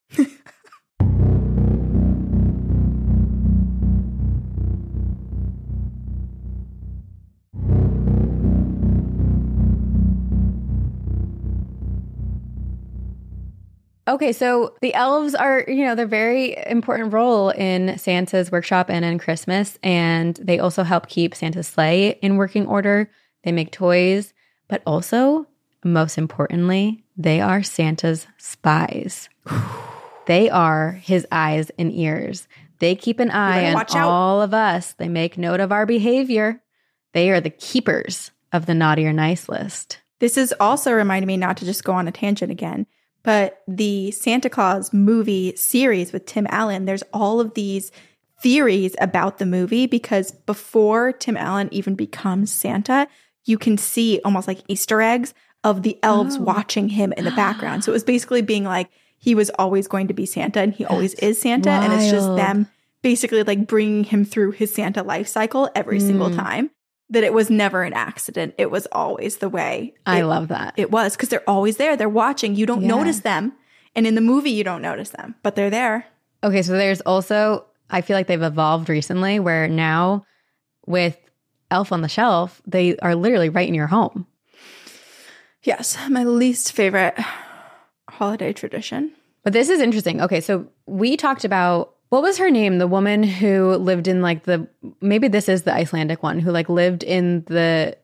Okay, so the elves are, you know, they're very important role in Santa's workshop and in Christmas, and they also help keep Santa's sleigh in working order. They make toys, but also, most importantly, they are Santa's spies. they are his eyes and ears. They keep an eye on out. all of us. They make note of our behavior. They are the keepers of the naughty or nice list. This is also reminding me not to just go on a tangent again, but the Santa Claus movie series with Tim Allen, there's all of these theories about the movie because before Tim Allen even becomes Santa, you can see almost like Easter eggs of the elves Oh. watching him in the background. So it was basically being like he was always going to be Santa and he always is Santa. And it's just them basically like bringing him through his Santa life cycle every single Mm. time. That it was never an accident. It was always the way I it love that. it was because they're always there. They're watching. You don't Yeah. notice them. And in the movie, you don't notice them, but they're there. Okay, so there's also I feel like they've evolved recently where now with Elf on the Shelf, they are literally right in your home. Yes, my least favorite holiday tradition. But this is interesting. Okay, so we talked about what was her name? The woman who lived in like the maybe this is the Icelandic one who like lived in the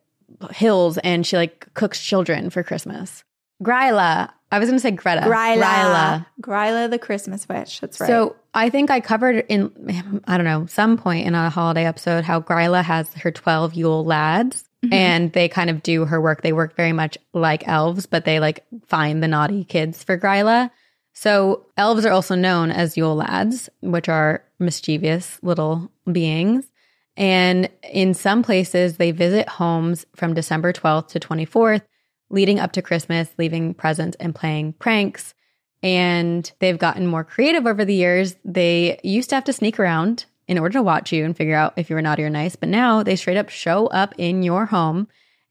hills and she like cooks children for Christmas. Gryla. I was going to say Greta. Gryla. Gryla the Christmas witch. That's right. So I think I covered in I don't know some point in a holiday episode how Gryla has her twelve Yule lads Mm-hmm. and they kind of do her work. They work very much like elves, but they like find the naughty kids for Gryla. So elves are also known as Yule lads, which are mischievous little beings. And in some places, they visit homes from December 12th to 24th, leading up to Christmas, leaving presents and playing pranks and they've gotten more creative over the years. They used to have to sneak around in order to watch you and figure out if you were naughty or nice, but now they straight up show up in your home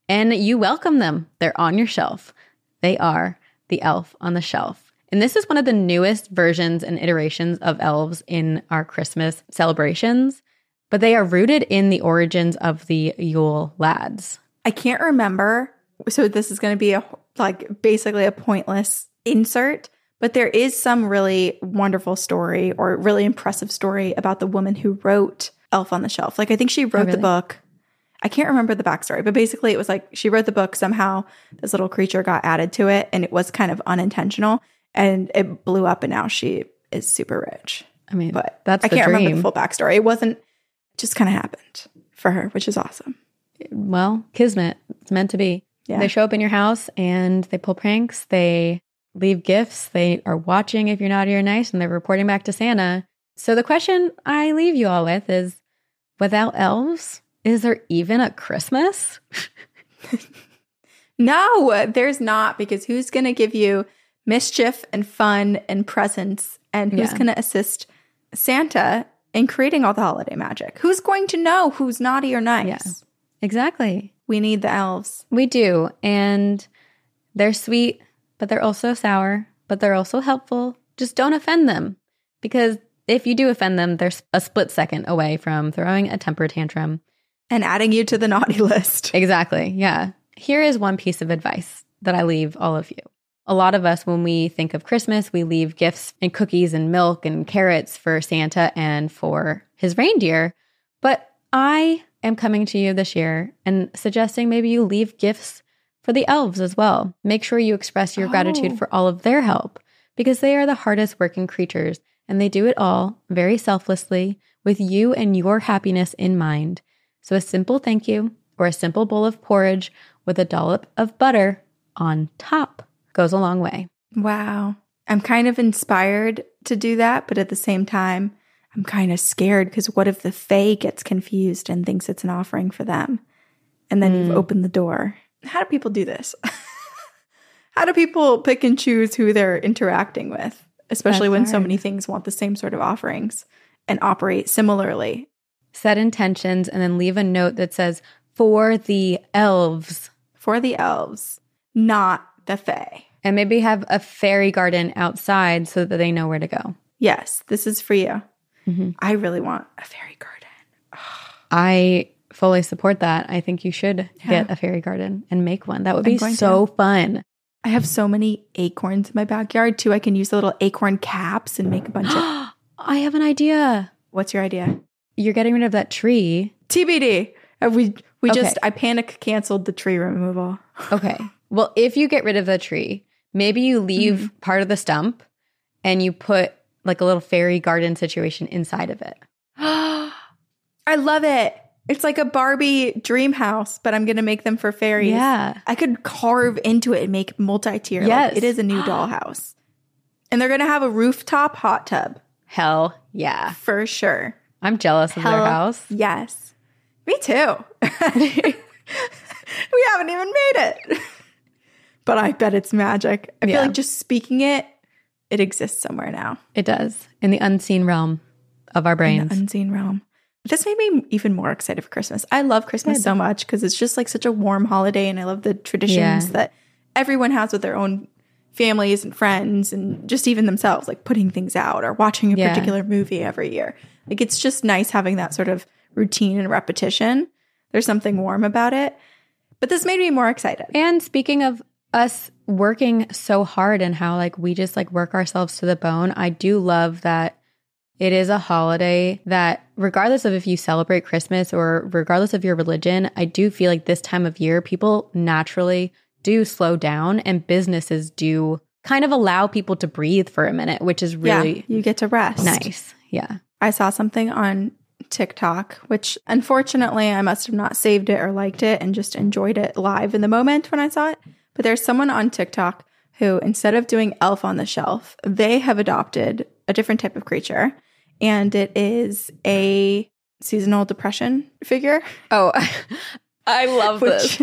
and you welcome them. They're on your shelf. They are the elf on the shelf. And this is one of the newest versions and iterations of elves in our Christmas celebrations, but they are rooted in the origins of the Yule lads. I can't remember. So this is going to be a like basically a pointless insert, but there is some really wonderful story or really impressive story about the woman who wrote Elf on the Shelf. Like I think she wrote the really? book. I can't remember the backstory, but basically it was like she wrote the book. Somehow this little creature got added to it, and it was kind of unintentional, and it blew up, and now she is super rich. I mean, But that's I can't dream. remember the full backstory. It wasn't it just kind of happened for her, which is awesome. well, kismet. It's meant to be. Yeah. They show up in your house and they pull pranks. They leave gifts. They are watching if you're naughty or nice and they're reporting back to Santa. So the question I leave you all with is without elves, is there even a Christmas? No, there's not because who's going to give you mischief and fun and presents and who's Yeah. going to assist Santa in creating all the holiday magic? Who's going to know who's naughty or nice? Yeah. Exactly. We need the elves. We do. And they're sweet, but they're also sour, but they're also helpful. Just don't offend them because if you do offend them, they're a split second away from throwing a temper tantrum. And adding you to the naughty list. Exactly. Yeah. Here is one piece of advice that I leave all of you. A lot of us, when we think of Christmas, we leave gifts and cookies and milk and carrots for Santa and for his reindeer. But I am coming to you this year and suggesting maybe you leave gifts for the elves as well. Make sure you express your Oh. gratitude for all of their help because they are the hardest working creatures and they do it all very selflessly with you and your happiness in mind. So a simple thank you or a simple bowl of porridge with a dollop of butter on top goes a long way. Wow. I'm kind of inspired to do that, but at the same time, I'm kind of scared because what if the Fae gets confused and thinks it's an offering for them? And then you've Mm. opened the door. How do people do this? How do people pick and choose who they're interacting with, especially That's when so many things want the same sort of offerings and operate similarly? Set intentions and then leave a note that says, for the elves. For the elves, not the Fae. And maybe have a fairy garden outside so that they know where to go. Yes, this is for you. Mhm. I really want a fairy garden. I fully support that. I think you should Yeah. get a fairy garden and make one. That would be so fun. I have so many acorns in my backyard too. I can use the little acorn caps and make a bunch of. I have an idea. What's your idea? You're getting rid of that tree. TBD. We we Okay. just I panic canceled the tree removal. Okay. well, if you get rid of the tree, maybe you leave Mm-hmm. part of the stump and you put like a little fairy garden situation inside of it. I love it. It's like a Barbie dream house, but I'm going to make them for fairies. Yeah. I could carve into it and make multi-tier. Like, Yes. it is a new dollhouse. And they're going to have a rooftop hot tub Hell yeah. for sure. I'm jealous of their house. Yes. Me too. we haven't even made it. but I bet it's magic. I Yeah. feel like just speaking it, it exists somewhere now. It does in the unseen realm of our in brains. the unseen realm. This made me even more excited for Christmas. I love Christmas so much because it's just like such a warm holiday, and I love the traditions Yeah. that everyone has with their own families and friends, and just even themselves, like putting things out or watching a Yeah. particular movie every year. Like it's just nice having that sort of routine and repetition. There's something warm about it. But this made me more excited. and speaking of us working so hard and how like we just like work ourselves to the bone, I do love that it is a holiday that regardless of if you celebrate Christmas or regardless of your religion, I do feel like this time of year people naturally do slow down and businesses do kind of allow people to breathe for a minute, which is really yeah, you get to rest. nice. Yeah. I saw something on TikTok, which unfortunately I must have not saved it or liked it and just enjoyed it live in the moment when I saw it. But there's someone on TikTok who, instead of doing Elf on the Shelf, they have adopted a different type of creature. And it is a seasonal depression figure, Oh, I love which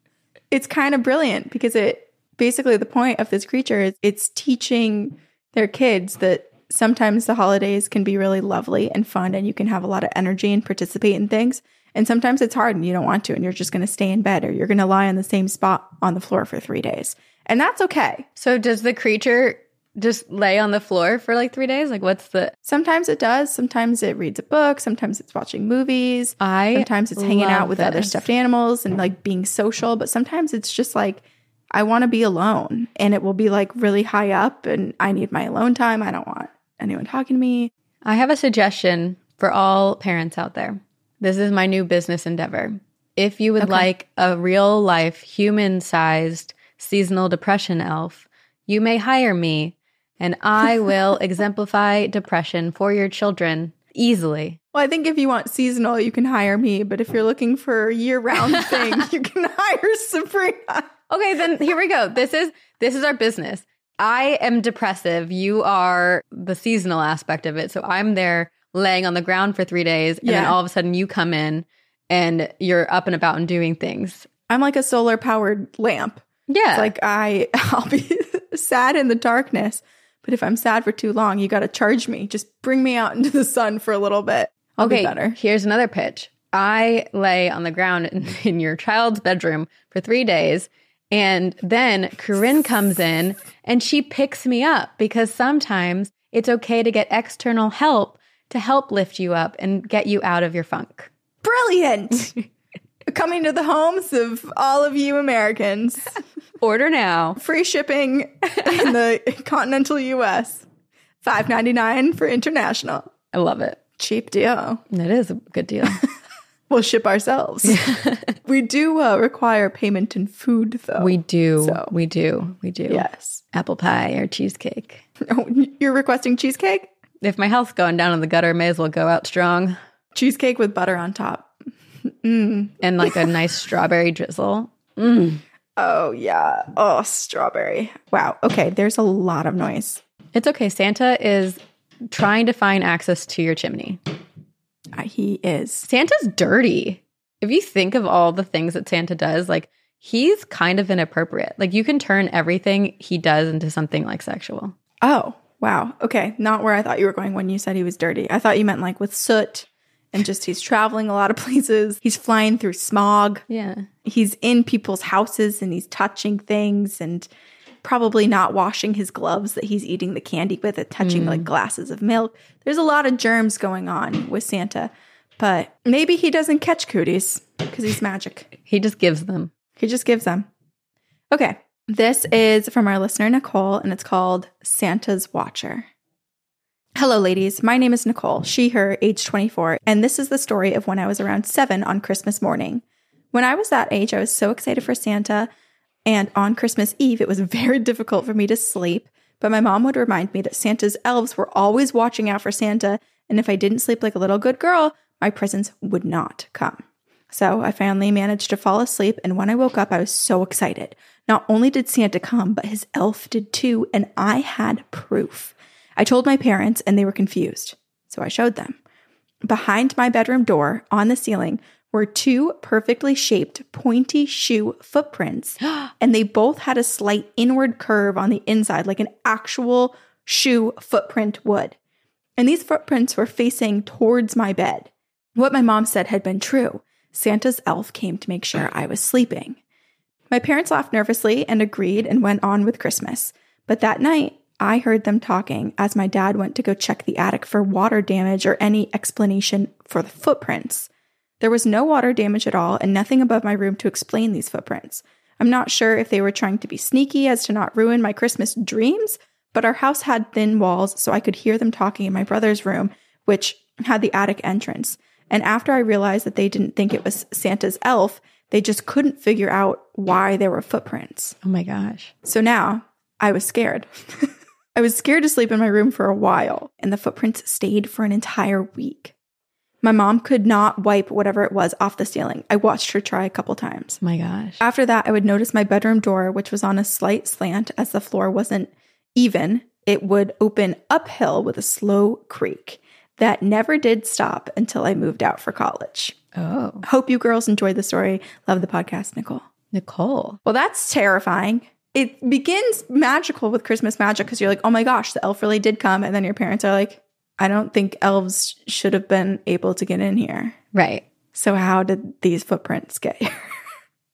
it's kind of brilliant because it basically the point of this creature is it's teaching their kids that sometimes the holidays can be really lovely and fun and you can have a lot of energy and participate in things and sometimes it's hard and you don't want to and you're just going to stay in bed or you're going to lie on the same spot on the floor for 3 days and that's okay So does the creature just lay on the floor for like 3 days? Like what's the sometimes it does sometimes it reads a book sometimes it's watching movies I sometimes it's hanging out with other stuffed animals and like being social but sometimes it's just like i want to be alone and it will be like really high up and i need my alone time i don't want anyone talking to me I have a suggestion for all parents out there. This is my new business endeavor. If you would like a real life, human sized seasonal depression elf, you may hire me and I will exemplify depression for your children easily. well i think if you want seasonal you can hire me but if you're looking for a year-round thing you can hire sabrina Okay, then here we go. This is this is our business. I am depressive. You are the seasonal aspect of it. So I'm there laying on the ground for 3 days and then all of a sudden you come in and you're up and about and doing things. i'm like a solar powered lamp Yeah. It's like I I'll be sad in the darkness, but if I'm sad for too long, you got to charge me. Just bring me out into the sun for a little bit. I'll okay, be better. here's another pitch. I lay on the ground in, in your child's bedroom for three days. And then Corinne comes in and she picks me up because sometimes it's okay to get external help to help lift you up and get you out of your funk. Brilliant. Coming to the homes of all of you Americans. Order now. Free shipping in the continental US. Five ninety nine for international. I love it. Cheap deal. It is a good deal. We'll ship ourselves. we do uh, require payment in food, though. we do. So- We do. We do. yes. Apple pie or cheesecake. Oh, you're requesting cheesecake? If my health's going down in the gutter, may as well go out strong. Cheesecake with butter on top. and like a nice strawberry drizzle. Oh, yeah. Oh, strawberry. Wow. Okay. There's a lot of noise. It's okay. Santa is trying to find access to your chimney. Uh, he is. Santa's dirty. If you think of all the things that Santa does, like he's kind of inappropriate. Like you can turn everything he does into something like sexual. Oh, wow. Okay. Not where I thought you were going when you said he was dirty. I thought you meant like with soot and just he's traveling a lot of places. He's flying through smog. Yeah. He's in people's houses and he's touching things and probably not washing his gloves that he's eating the candy with and touching like mm. glasses of milk. There's a lot of germs going on with Santa, but maybe he doesn't catch cooties because he's magic. He just gives them. He just gives them. Okay. This is from our listener, Nicole, and it's called Santa's Watcher. Hello, ladies. My name is Nicole, she, her, age 24, and this is the story of when I was around seven on Christmas morning. When I was that age, I was so excited for Santa, and on Christmas Eve, it was very difficult for me to sleep. But my mom would remind me that Santa's elves were always watching out for Santa, and if I didn't sleep like a little good girl, my presents would not come. So I finally managed to fall asleep, and when I woke up, I was so excited. Not only did Santa come, but his elf did too, and I had proof. I told my parents, and they were confused. So I showed them. Behind my bedroom door, on the ceiling, were two perfectly shaped pointy shoe footprints, and they both had a slight inward curve on the inside, like an actual shoe footprint would. And these footprints were facing towards my bed. What my mom said had been true. Santa's elf came to make sure I was sleeping. My parents laughed nervously and agreed and went on with Christmas. But that night, I heard them talking as my dad went to go check the attic for water damage or any explanation for the footprints. There was no water damage at all and nothing above my room to explain these footprints. I'm not sure if they were trying to be sneaky as to not ruin my Christmas dreams, but our house had thin walls, so I could hear them talking in my brother's room, which had the attic entrance. And after I realized that they didn't think it was Santa's elf, they just couldn't figure out why there were footprints. Oh my gosh. So now I was scared. I was scared to sleep in my room for a while, and the footprints stayed for an entire week. My mom could not wipe whatever it was off the ceiling. I watched her try a couple times. Oh my gosh. After that, I would notice my bedroom door, which was on a slight slant as the floor wasn't even, it would open uphill with a slow creak that never did stop until I moved out for college. Oh. Hope you girls enjoyed the story. Love the podcast, Nicole. Nicole. Well, that's terrifying. It begins magical with Christmas magic because you're like, oh my gosh, the elf really did come. And then your parents are like, I don't think elves should have been able to get in here. Right. So, how did these footprints get here?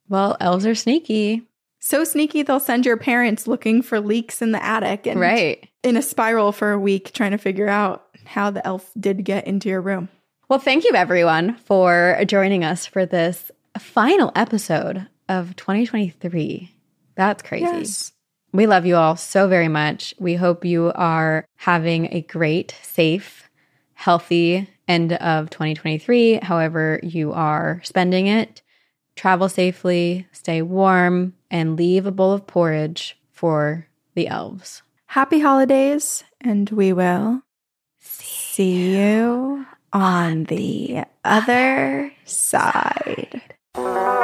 Well, elves are sneaky. So sneaky, they'll send your parents looking for leaks in the attic and Right. in a spiral for a week trying to figure out how the elf did get into your room. Well, thank you everyone for joining us for this final episode of 2023. That's crazy. We love you all so very much. We hope you are having a great, safe, healthy end of 2023, however you are spending it. Travel safely, stay warm, and leave a bowl of porridge for the elves. Happy holidays, and we will see you on the other side. Spooky.